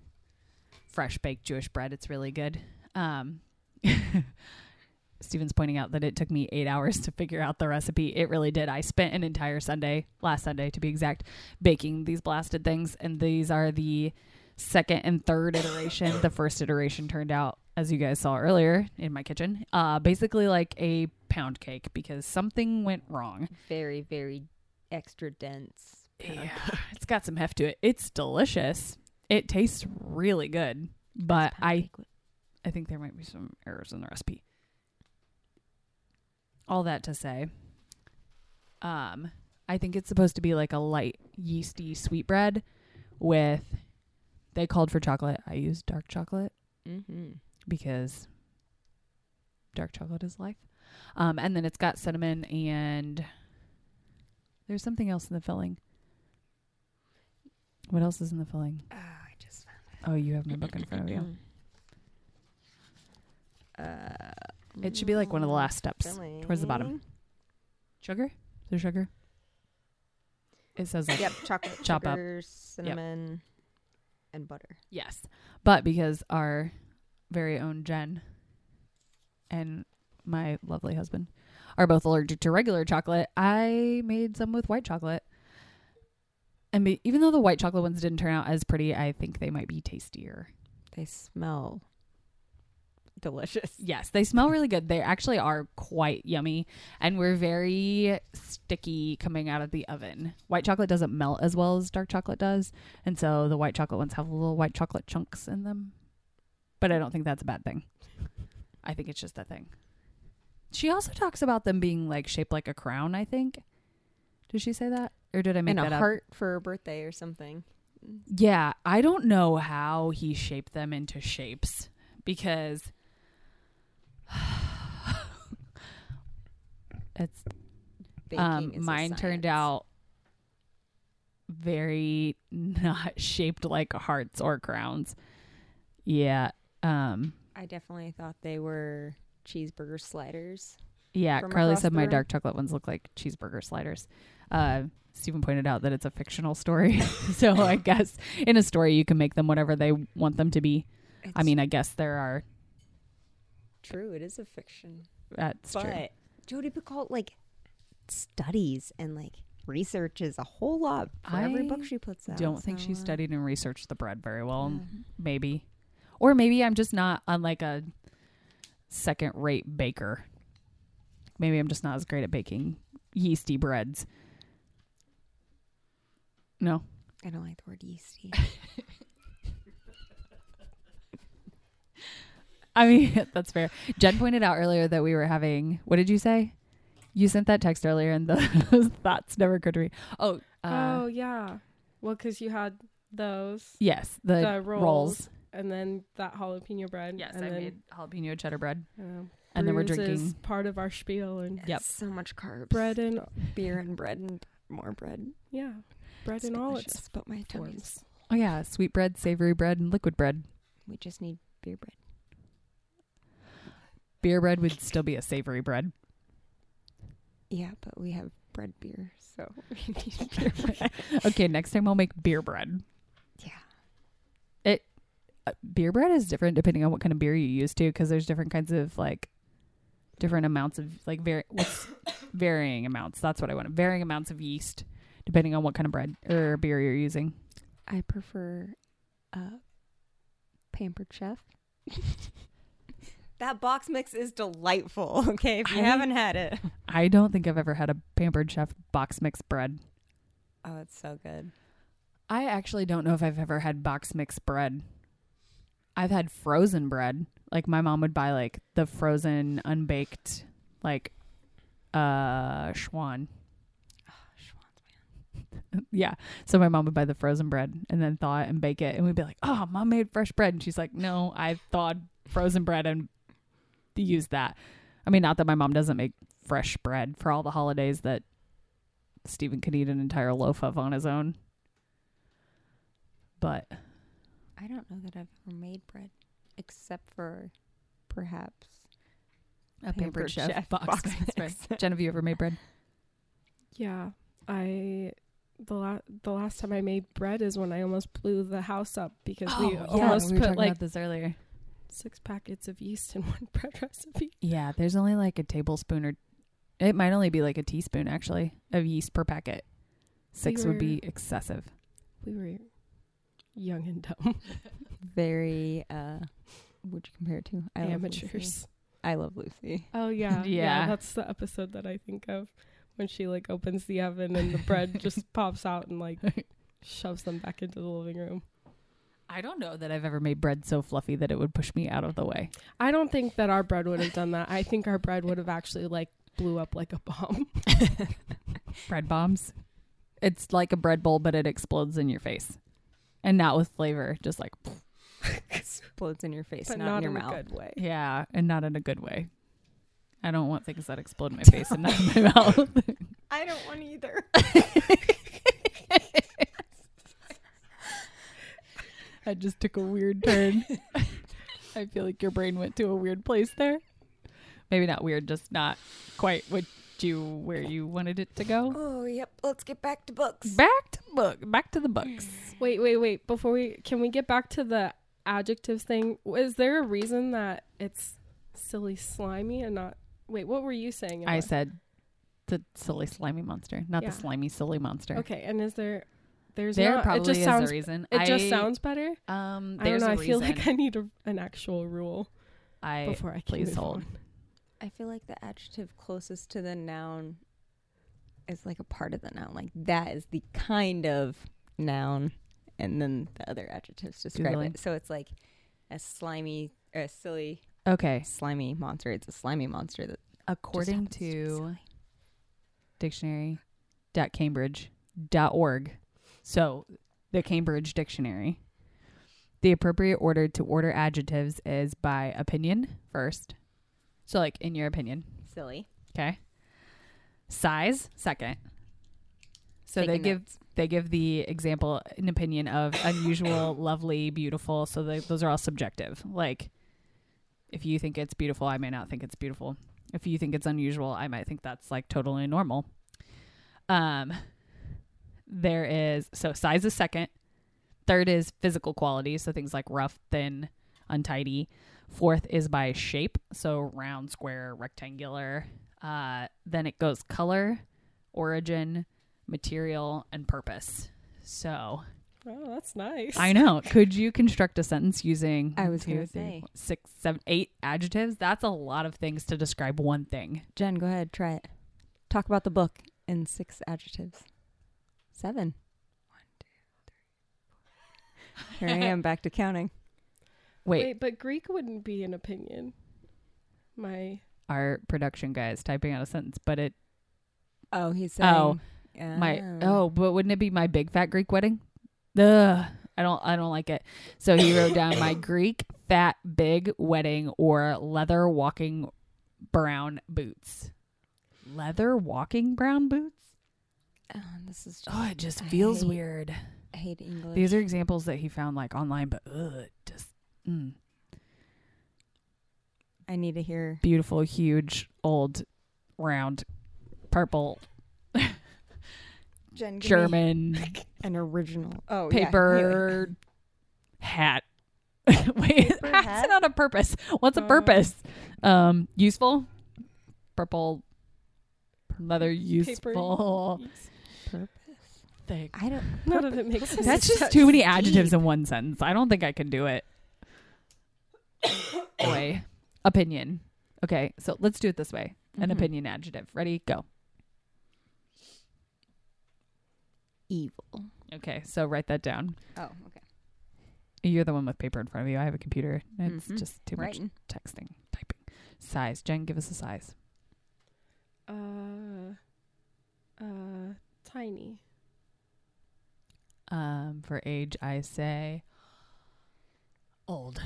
fresh baked Jewish bread, it's really good. Um, Steven's pointing out that it took me eight hours to figure out the recipe. It really did. I spent an entire Sunday, last Sunday to be exact, baking these blasted things, and these are the second and third iteration. The first iteration turned out, as you guys saw earlier in my kitchen, uh, basically like a pound cake because something went wrong. Very, very extra dense. Yeah, it's got some heft to it. It's delicious. It tastes really good, but I I think there might be some errors in the recipe. All that to say, um, I think it's supposed to be like a light yeasty sweetbread with. They called for chocolate. I used dark chocolate Mm-hmm. because dark chocolate is life. Um, and then it's got cinnamon and there's something else in the filling. What else is in the filling? Found Oh, you have my book in front of you. Uh, It should be like one of the last steps towards the bottom. Sugar? Is there sugar? It says like Yep, chocolate, Chop up. sugar, cinnamon, and butter. yes, but because our very own Jen and my lovely husband are both allergic to regular chocolate, I made some with white chocolate. And be, even though the white chocolate ones didn't turn out as pretty, I think they might be tastier. They smell delicious. Yes, they smell really good. They actually are quite yummy and we're very sticky coming out of the oven. White chocolate doesn't melt as well as dark chocolate does, and so the white chocolate ones have little white chocolate chunks in them. But I don't think that's a bad thing. I think it's just a thing. She also talks about them being like shaped like a crown, I think. Did she say that? Or did I make and that a up? heart for a birthday or something. Yeah, I don't know how he shaped them into shapes because it's um mine turned out very not shaped like hearts or crowns. Yeah. Um I definitely thought they were cheeseburger sliders. yeah, Carly said my room? dark chocolate ones look like cheeseburger sliders. Uh Stephen pointed out that it's a fictional story. so I guess in a story you can make them whatever they want them to be. I mean, I guess there are true. It is a fiction, that's but true. Jodi Picoult like studies and like researches a whole lot for every book I she puts out. don't think so, she uh, studied and researched the bread very well. yeah. Maybe. Or maybe I'm just not on like a second rate baker. Maybe I'm just not as great at baking yeasty breads. No. I don't like the word yeasty. I mean, that's fair. Jen pointed out earlier that we were having, what did you say? You sent that text earlier and those thoughts never occurred to me. Oh, uh, oh yeah, well, because you had those, yes, the, the rolls. rolls, and then that jalapeno bread. Yes, and I then, made jalapeno cheddar bread. uh, And then we're Brews is drinking. part of our spiel and Yep. So much carbs. bread and beer and bread and more bread. yeah, bread in all its but my forms. Oh, yeah, sweet bread, savory bread, and liquid bread. We just need beer bread. Beer bread would still be a savory bread. Yeah, but we have bread beer, so we need beer bread. okay, next time I'll make beer bread. Yeah. It uh, beer bread is different depending on what kind of beer you use too, because there's different kinds of like different amounts of like what's varying amounts. That's what I want. Varying amounts of yeast depending on what kind of bread or beer you're using. I prefer uh, Pampered Chef. that box mix is delightful. Okay, if you I- haven't had it, I don't think I've ever had a pampered chef box mix bread. oh, it's so good. I actually don't know if I've ever had box mix bread. I've had frozen bread. Like my mom would buy like the frozen unbaked like uh schwan. Yeah. So my mom would buy the frozen bread and then thaw it and bake it and we'd be like, "Oh, mom made fresh bread." And she's like, "No, I thawed frozen bread and used that." I mean, not that my mom doesn't make fresh bread for all the holidays that Stephen could eat an entire loaf of on his own. But I don't know that I've ever made bread, except for perhaps a Pampered Chef box, box mix bread. mix. Jen, have you ever made bread? Yeah, I the last the last time I made bread is when I almost blew the house up because we almost Oh, we were put like this earlier. six packets of yeast in one bread recipe. Yeah, there's only like a tablespoon or it might only be like a teaspoon actually of yeast per packet. Six would be excessive. We were young and dumb very uh, what'd you compare it to? I Love amateurs. Lucy. I love Lucy. Oh yeah, yeah, Yeah. That's the episode that I think of when she like opens the oven and the bread just pops out and like shoves them back into the living room. I don't know that I've ever made bread so fluffy that it would push me out of the way. I don't think that our bread would have done that. I think our bread would have actually like blew up like a bomb. Bread bombs. It's like a bread bowl, but it explodes in your face. And not with flavor, just like Explodes in your face, but not, not, in your in mouth. a good way. Yeah, and not in a good way. I don't want things that explode in my face and not in my mouth. I don't want either. I just took a weird turn. I feel like your brain went to a weird place there. Maybe not weird, just not quite what you where you wanted it to go. Oh, yep. Let's get back to books. Back to book, back to the books. Wait, wait, wait. Before we can we get back to the adjectives thing? Is there a reason that it's silly slimy and not wait, what were you saying? it I said the silly slimy monster, not Yeah. the slimy silly monster. Okay, and is there there's There not probably it just is sounds a reason. it just I- sounds better? Um, I don't there's know. a I feel reason. like I need a, an actual rule I before I can please move hold. on. I feel like the adjective closest to the noun is like a part of the noun. Like that is the kind of noun, and then the other adjectives describe Googling. it. So it's like a slimy, or a silly, okay. slimy monster. It's a slimy monster that According to be to silly. dictionary.cambridge.org, so the Cambridge Dictionary, the appropriate order to order adjectives is by opinion first. So, like, in your opinion, silly. okay? Size second. So they Taking give notes. they give the example an opinion of unusual, lovely, beautiful. So they, those are all subjective. Like if you think it's beautiful, I may not think it's beautiful. If you think it's unusual, I might think that's like totally normal. Um there is so size is second. Third is physical qualities, so things like rough, thin, untidy. Fourth is by shape, so round, square, rectangular. Uh, then it goes color, origin, material, and purpose. So Oh, that's nice. I know. Could you construct a sentence using I was two, gonna three, say. four, six, seven, eight adjectives? That's a lot of things to describe one thing. Jen, go ahead, try it. Talk about the book in six adjectives. Seven. One, two, three. Here I am back to counting. Wait, Wait, but Greek wouldn't be an opinion. My our production guy is typing out a sentence, but it Oh, he's oh, saying. Oh, my oh, but wouldn't it be my big fat Greek wedding? Ugh, I don't I don't like it. So he wrote down my Greek fat big wedding or leather walking brown boots. Leather walking brown boots? Oh, this is. Just, Oh, it just I feels hate- weird. I hate English. These are examples that he found like online, but ugh, just mm. I need to hear. beautiful, huge, old, round, purple, Jen, German an original. Oh, yeah, paper hat. Wait, Paper hats hat? not a purpose. What's a Uh, purpose? Um, useful. Purple leather useful Purpose. thing. I don't. None of it makes sense. That's just too many deep. adjectives in one sentence. I don't think I can do it. Boy, opinion. Okay, so let's do it this way. An Mhm. opinion adjective. Ready? Go. Evil. Okay, so write that down. Oh, okay. You're the one with paper in front of you. I have a computer. It's Mhm. just too much Writing. texting, typing. Size. Jen, give us a size. uh, uh, tiny. Um, for age, I say old.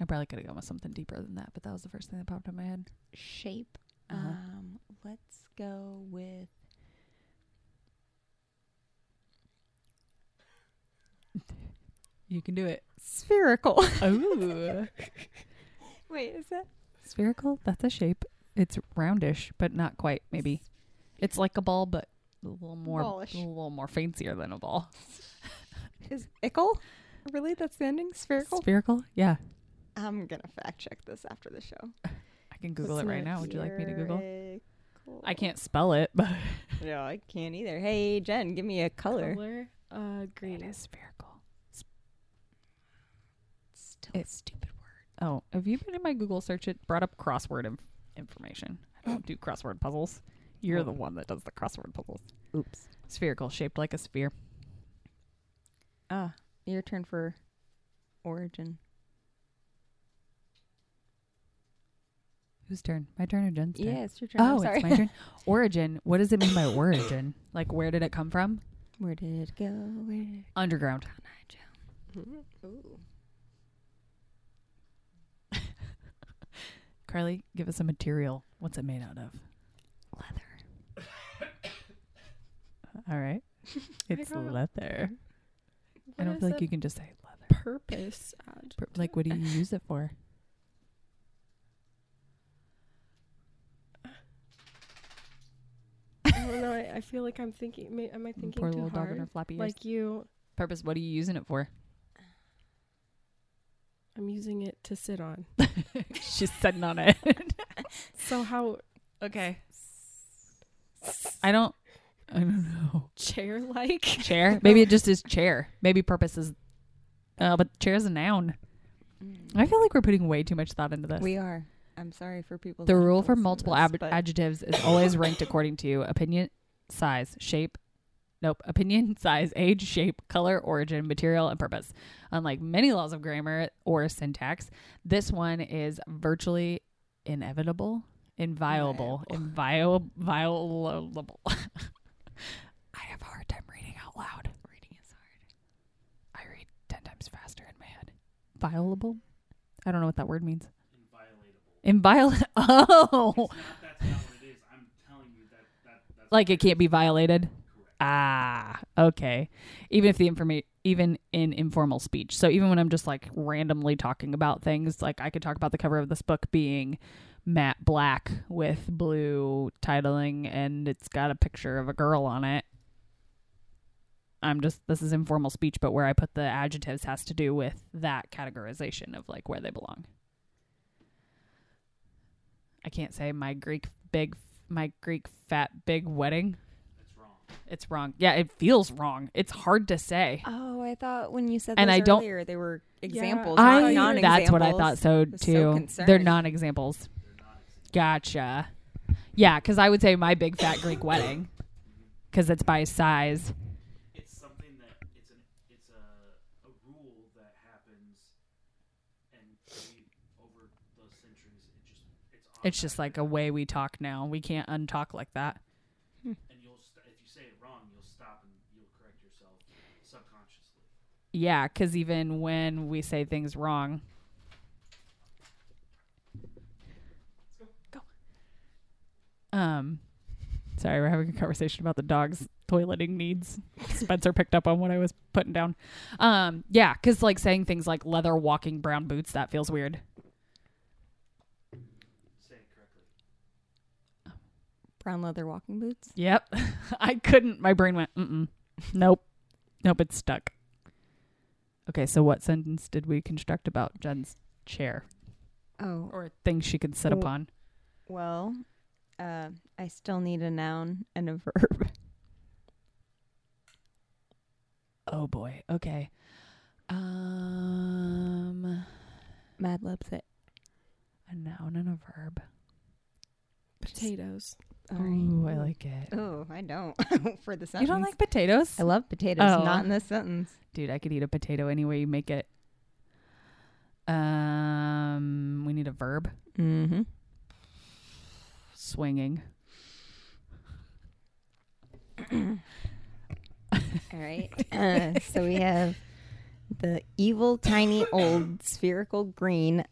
I probably could have gone with something deeper than that, but that was the first thing that popped in my head. Shape. Uh-huh. Um, let's go with You can do it. spherical. Oh, Wait, is that spherical. That's a shape. It's roundish, but not quite. Maybe it's like a ball, but a little more, Ballish. a little more fancier than a ball. is ickle? Really, that's the ending. Spherical. Spherical. Yeah, I'm gonna fact check this after the show. I can Google it right now. Would you like me to Google? Spherical. I can't spell it, but No, I can't either. Hey, Jen, give me a color. Color. Uh, green. is spherical. Still a stupid word. Oh, have you been in my Google search? It brought up crossword inf- information. I don't do crossword puzzles. You're Oh. the one that does the crossword puzzles. Oops. Spherical, shaped like a sphere. Ah, your turn for origin. Whose turn? My turn or Jen's turn? Yeah, it's your turn. Oh, sorry. it's my turn. Origin. What does it mean by origin? Like, where did it come from? Where did it go? Where did it Underground. go, Nigel? Ooh. Carly, give us a material. What's it made out of? Leather. All right. It's got- leather. I don't feel like you can just say leather. purpose? Per- Like, what do you use it for? I don't know. I, I feel like I'm thinking. May, am I thinking Poor too little dog hard? and her floppy ears. like you, Purpose. What are you using it for? I'm using it to sit on. She's sitting on it. So how okay. I don't. I don't know. chair like? Chair. Maybe it just is chair. Maybe purpose is. Uh, but chair is a noun. I feel like we're putting way too much thought into this. We are. I'm sorry for people. The rule for multiple this, ab- adjectives is always ranked according to opinion, size, shape. Nope. Opinion, size, age, shape, color, origin, material, and purpose. Unlike many laws of grammar or syntax, this one is virtually inevitable, inviolable, inviolable. inviolable. I have a hard time reading out loud. reading is hard. I read 10 times faster in my head. Violable? I don't know what that word means. Inviolable. Inviolate. Oh. Not, that's not what it is. I'm telling you that, that that's like it can't be violated. Ah, okay. Even if the information, even in informal speech. So even when I'm just like randomly talking about things, like I could talk about the cover of this book being matte black with blue titling, and it's got a picture of a girl on it. I'm just this is informal speech, but where I put the adjectives has to do with that categorization of like where they belong. I can't say my Greek big, my Greek fat big wedding. That's wrong. It's wrong. Yeah, it feels wrong. It's hard to say. Oh, I thought when you said And those I don't- they were examples, I- not I non-examples. that's what I thought so was so too. They're non-examples. They're not examples. Gotcha. Yeah, because I would say my big fat Greek wedding, because it's by size. It's something that it's an it's a a rule that happens, and we, over the centuries, it just it's It's just like a way we talk now. We can't untalk like that. And you'll st- if you say it wrong, you'll stop and you'll correct yourself subconsciously. Yeah, because even when we say things wrong. Go. Um, sorry, we're having a conversation about the dog's toileting needs. Spencer picked up on what I was putting down. Um, yeah, because like saying things like leather walking brown boots, that feels weird. Say it correctly. brown leather walking boots. Yep, I couldn't. My brain went, mm nope, nope, it's stuck. Okay, so what sentence did we construct about Jen's chair Oh, or things she could sit Well- upon? well, uh, I still need a noun and a verb. Oh boy. Okay. Um, Mad Libs it. a noun and a verb. Potatoes. Ooh, I like it. Oh, I don't. For the sentence. You don't like potatoes? I love potatoes. Oh. Not in this sentence. Dude, I could eat a potato any way you make it. Um, we need a verb. Mm-hmm. Swinging. All right. Uh, so we have the evil, tiny, old, spherical green,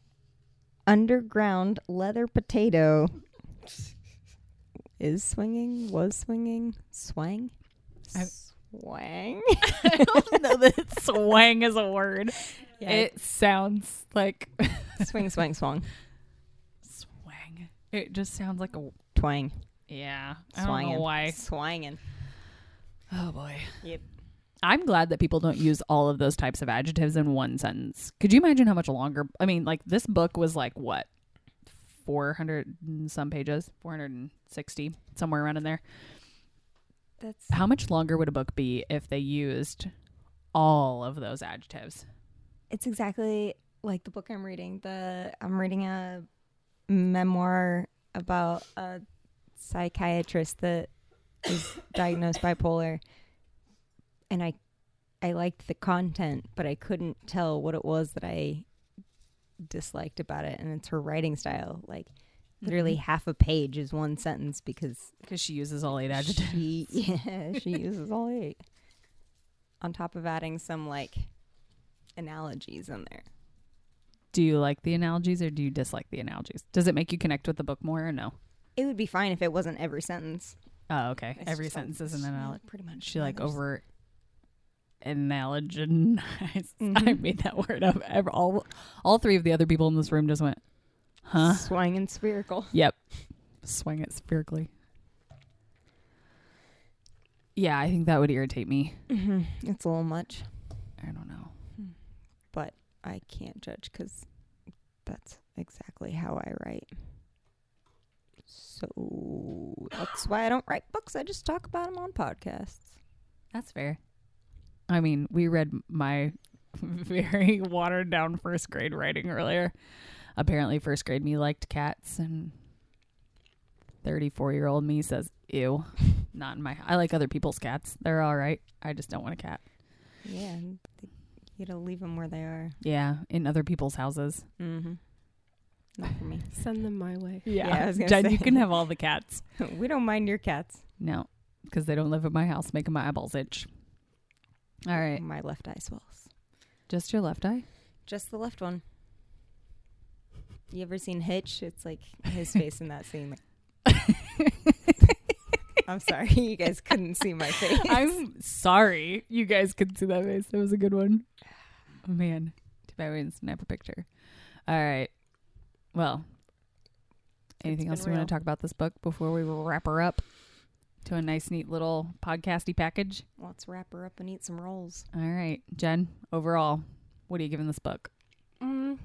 underground leather potato. Is swinging, was swinging, swang? I- Swang? I don't know that swang is a word. Yeah. It sounds like swing, swang, swang. swang. It just sounds like a Twang. yeah. I don't Swanging. know why. Swanging. Oh boy. Yep. I'm glad that people don't use all of those types of adjectives in one sentence. Could you imagine how much longer? I mean, like this book was like what, 400 and some pages, 460, somewhere around in there. That's How much longer would a book be if they used all of those adjectives? it's exactly like the book I'm reading. The I'm reading a memoir about a psychiatrist that is diagnosed bipolar, and I I liked the content, but I couldn't tell what it was that I disliked about it, and it's her writing style. Like mm-hmm. literally half a page is one sentence because because she uses all eight adjectives. she yeah she uses all eight on top of adding some like analogies in there. Do you like the analogies or do you dislike the analogies? Does it make you connect with the book more or no? It would be fine if it wasn't every sentence. Oh, okay. It's Every sentence is an analogy. Pretty much. She like yeah, over analogize. I made that word up. All all three of the other people in this room just went, huh? swang and spherical. Yep. Swing it spherically. Yeah, I think that would irritate me. hmm It's a little much, I don't know. but I can't judge because that's exactly how I write. So that's why I don't write books. I just talk about them on podcasts. That's fair. I mean, we read my very watered down first grade writing earlier. Apparently, first grade me liked cats, and 34 year old me says, ew, not in my. I like other people's cats. They're all right. I just don't want a cat. Yeah, you gotta leave them where they are. Yeah, in other people's houses. Mm-hmm. Not for me. Send them my way. Yeah, I was gonna Jen, say. you can have all the cats. we don't mind your cats. No, because they don't live at my house, making my eyeballs itch. All right, My left eye swells. just your left eye. Just the left one. You ever seen Hitch? It's like his face in that scene. I'm sorry, you guys couldn't see my face. I'm sorry. You guys couldn't see that face. That was a good one. Oh, man. Too bad we didn't snap a picture. All right. Well, anything else we want to talk about this book before we wrap her up to a nice, neat little podcasty package? Let's wrap her up and eat some rolls. All right. Jen, overall, what are you giving this book? Mm.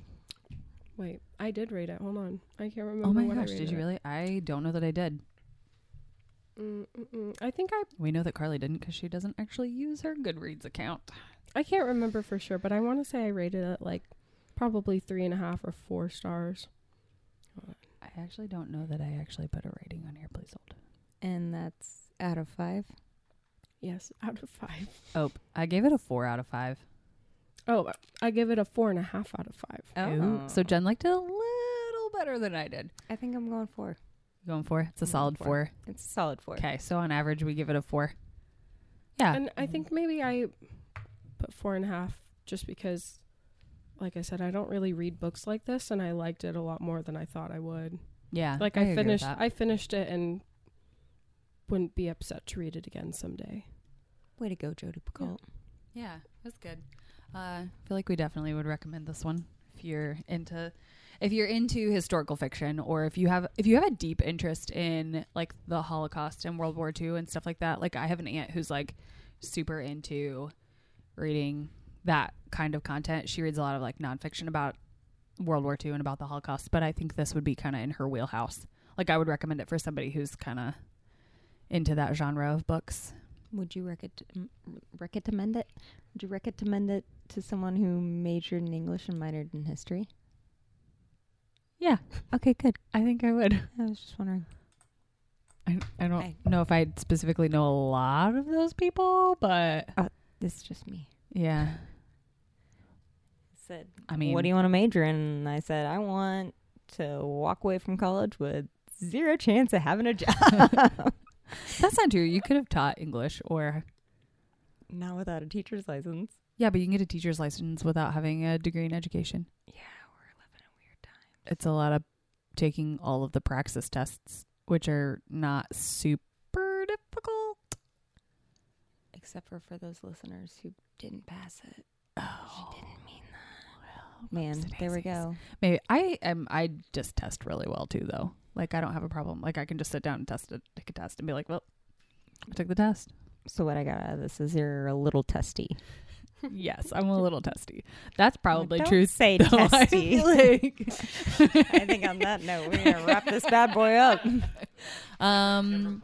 Wait, I did rate it. Hold on. I can't remember. Oh my what I gosh, did rated you it. really? I don't know that I did. Mm, mm, mm. I think I We know that Carly didn't because she doesn't actually use her Goodreads account. I can't remember for sure, but I want to say I rated it like probably three and a half or four stars. I actually don't know that I actually put a rating on here. Please hold. And that's out of five. Yes, out of five. Oh, I gave it a four out of five. Oh, I give it a four and a half out of five. Ooh, oh. So Jen liked it a little better than I did. I think I'm going four. Going for it's a I'm solid for four. It's a solid four. Okay, so on average we give it a four. Yeah, And I think maybe I put four and a half just because, like I said, I don't really read books like this, and I liked it a lot more than I thought I would. yeah. Like agree I finished. I finished it and wouldn't be upset to read it again someday. Way to go, Jodi Picoult. yeah, that's good. Uh, I feel like we definitely would recommend this one if you're into if you're into historical fiction or if you have if you have a deep interest in like the Holocaust and World War II and stuff like that. Like I have an aunt who's like super into reading that kind of content. She reads a lot of like nonfiction about World War II and about the Holocaust, but I think this would be kind of in her wheelhouse. Like I would recommend it for somebody who's kind of into that genre of books. Would you recom- recommend it? Would you recommend it to someone who majored in English and minored in history? Yeah, Okay, good. I think I would. I was just wondering. I, I don't I- know if I specifically know a lot of those people, but oh, This is just me. yeah. Said, I mean, what do you want to major in? And I said, I want to walk away from college with zero chance of having a job. That's not true. You could have taught English or Not without a teacher's license. yeah, but you can get a teacher's license without having a degree in education. Yeah, we're living in weird times. It's a lot of taking all of the praxis tests, which are not super difficult. Except for for those listeners who didn't pass it. Oh, She didn't mean that. Man, there we go. Maybe I am. I just test really well too, though. Like I don't have a problem. Like I can just sit down and test it, take a test, and be like, "Well, I took the test." So what I got out of this is you're a little testy. yes, I'm a little testy. That's probably Don't true. say though. I testy. feel like- I think on that note, we're gonna wrap this bad boy up. um.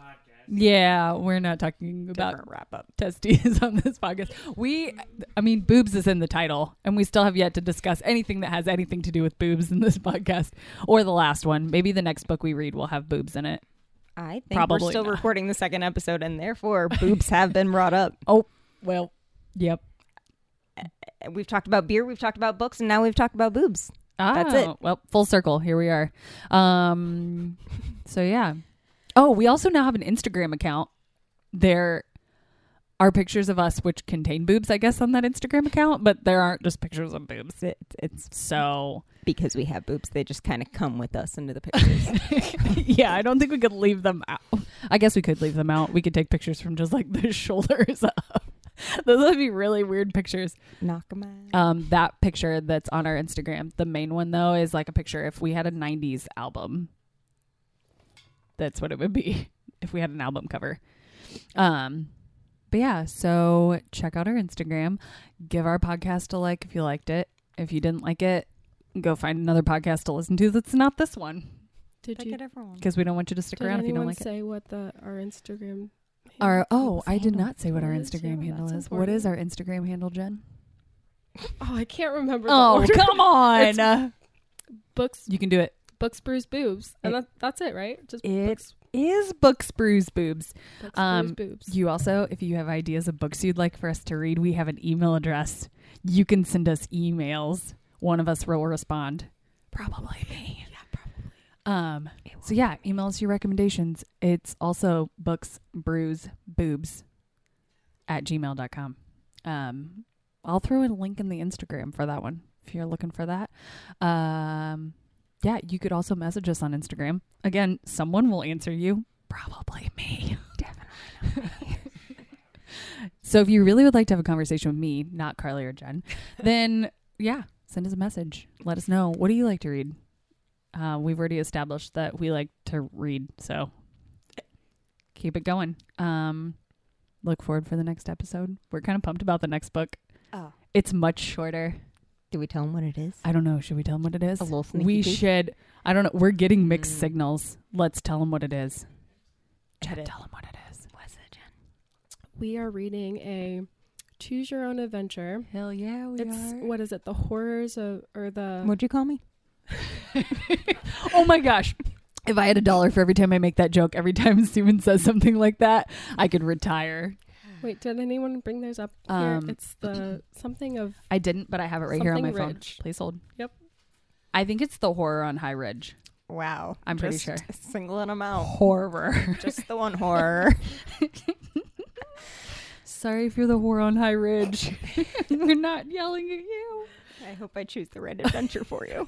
Yeah, we're not talking about wrap up. testes on this podcast. We, I mean, boobs is in the title, and we still have yet to discuss anything that has anything to do with boobs in this podcast or the last one. Maybe the next book we read will have boobs in it. I think Probably we're still not. recording the second episode, and therefore boobs have been brought up. Oh well, yep. Eh, eh, we've talked about beer, we've talked about books, and now we've talked about boobs. That's it. Oh, Well, full circle. Here we are. Um, so yeah. Oh, we also now have an Instagram account. There are pictures of us which contain boobs, I guess, on that Instagram account, but there aren't just pictures of boobs. It, it's So because we have boobs; they just kind of come with us into the pictures. yeah, I don't think we could leave them out. I guess we could leave them out. We could take pictures from just like the shoulders up. Those would be really weird pictures. Knock them out. Um, that picture that's on our Instagram, the main one though, is like a picture if we had a '90s album. That's what it would be if we had an album cover. Um, but yeah, so check out our Instagram. Give our podcast a like if you liked it. If you didn't like it, go find another podcast to listen to that's not this one Did Pick you? because we don't want you to stick Did around if you don't anyone like it. say what the our Instagram? Our oh, I did not say what our What is- Instagram yeah, handle that's is. What is our Instagram handle, Jen? Oh, I can't remember. the Oh, order. come on! It's- books, you can do it. Books, brews, boobs, and It- that, that's it, right? Just It books, Is books brews boobs? books, um, brews, boobs. You also, if you have ideas of books you'd like for us to read, we have an email address. You can send us emails. One of us will respond. Probably me. yeah, probably. Um. So yeah, email us your recommendations. It's also books brews boobs at gmail.com. Um, I'll throw a link in the Instagram for that one if you're looking for that. Um, yeah, you could also message us on Instagram. Again, someone will answer you. Probably me. Definitely. so if you really would like to have a conversation with me, not Carly or Jen, then yeah, send us a message. Let us know. What do you like to read? Uh, we've already established that we like to read, so keep it going. Um, look forward for the next episode. We're kind of pumped about the next book. Oh, It's much shorter. Do we tell them what it is? I don't know. Should we tell them what it is? A little sneaky we peek? should. I don't know. We're getting mixed Mm. signals. Let's tell them what it is. Jen, Edit. tell them what it is. What's it, Jen? We are reading a choose your own adventure. Hell yeah, we It's what is it? The horrors of or the What'd you call me? oh my gosh. If I had a dollar for every time I make that joke, every time Steven says something like that, I could retire. Wait, did anyone bring those up here? Um, It's the something of I didn't, but I have it right here on my Something phone. Ridge. Please hold. Yep. I think it's the horror on High Ridge. Wow, I'm pretty sure. Singling them out. Horror. Just the one horror. Sorry if you're the horror on High Ridge. We're not yelling at you. I hope I choose the right adventure for you.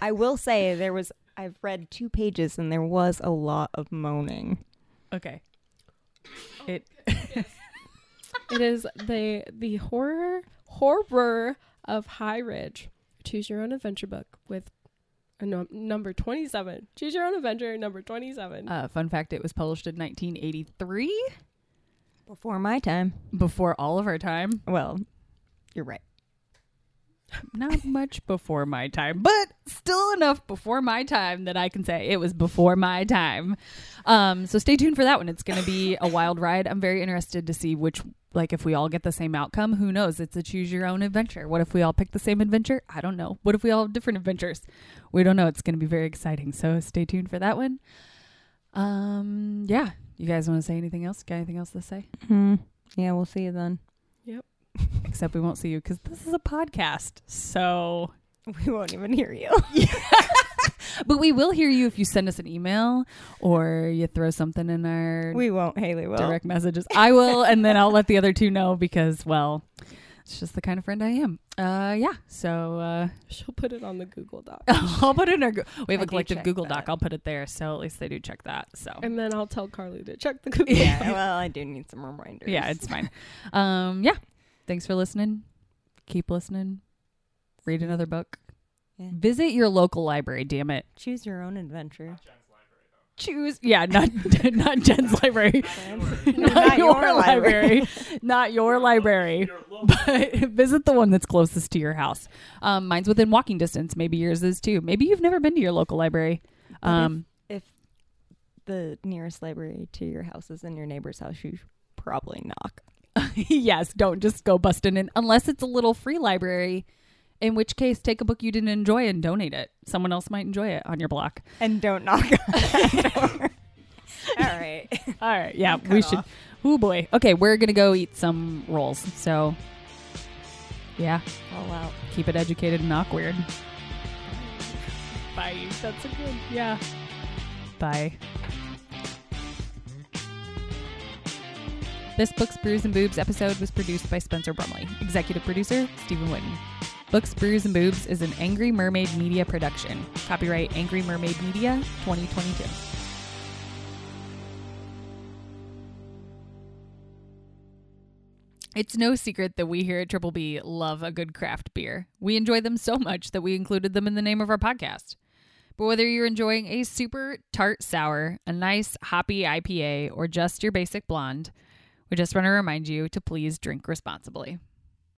I will say there was I've read two pages and there was a lot of moaning. Okay. It it is the the horror horror of High Ridge. Choose your own adventure book with a num- number 27. Choose your own adventure number 27. uh, fun fact it was published in 1983 Before my time. before all of our time. Well, you're right. Not much before my time, but still enough before my time that I can say it was before my time. Um, so stay tuned for that one. It's going to be a wild ride. I'm very interested to see which, like, if we all get the same outcome. Who knows? It's a choose your own adventure. What if we all pick the same adventure? I don't know. What if we all have different adventures? We don't know. It's going to be very exciting. So stay tuned for that one. Um, yeah. You guys want to say anything else? Got anything else to say? Hmm. Yeah, we'll see you then. Except we won't see you because this is a podcast. So We won't even hear you. But we will hear you if you send us an email or you throw something in our We won't. Haley will. direct messages. I will, and then I'll let the other two know because, well, it's just the kind of friend I am. Uh, yeah. So uh, She'll put it on the Google Doc. I'll put it in our. Go- we have I a collective Google that. Doc. I'll put it there, so at least they do check that. So and then I'll tell Carly to check the Google Yeah. Doc. Well, I do need some reminders. yeah, it's fine. Um, yeah. Thanks for listening. Keep listening. Read another book. Yeah. Visit your local library. Damn it. Choose your own adventure. choose yeah not not jen's library not, Not your, your library, library. not your library but visit the one that's closest to your house um, mine's within walking distance maybe yours is too maybe you've never been to your local library um, If the nearest library to your house is in your neighbor's house, you probably knock. yes don't just go busting in unless it's a little free library in which case take a book you didn't enjoy and donate it someone else might enjoy it on your block And don't knock on that door. All right. all right yeah Cut we should oh boy okay we're gonna go eat some rolls so yeah All out. keep it educated and not weird. Bye. That's a good. Yeah. Bye. This Books, Brews, and Boobs episode was produced by Spencer Brumley. Executive producer, Stephen Witten. Books, Brews, and Boobs is an Angry Mermaid Media production. Copyright Angry Mermaid Media 2022. It's no secret that we here at Triple B love a good craft beer. We enjoy them so much that we included them in the name of our podcast. But whether you're enjoying a super tart sour, a nice hoppy IPA, or just your basic blonde, we just want to remind you to please drink responsibly.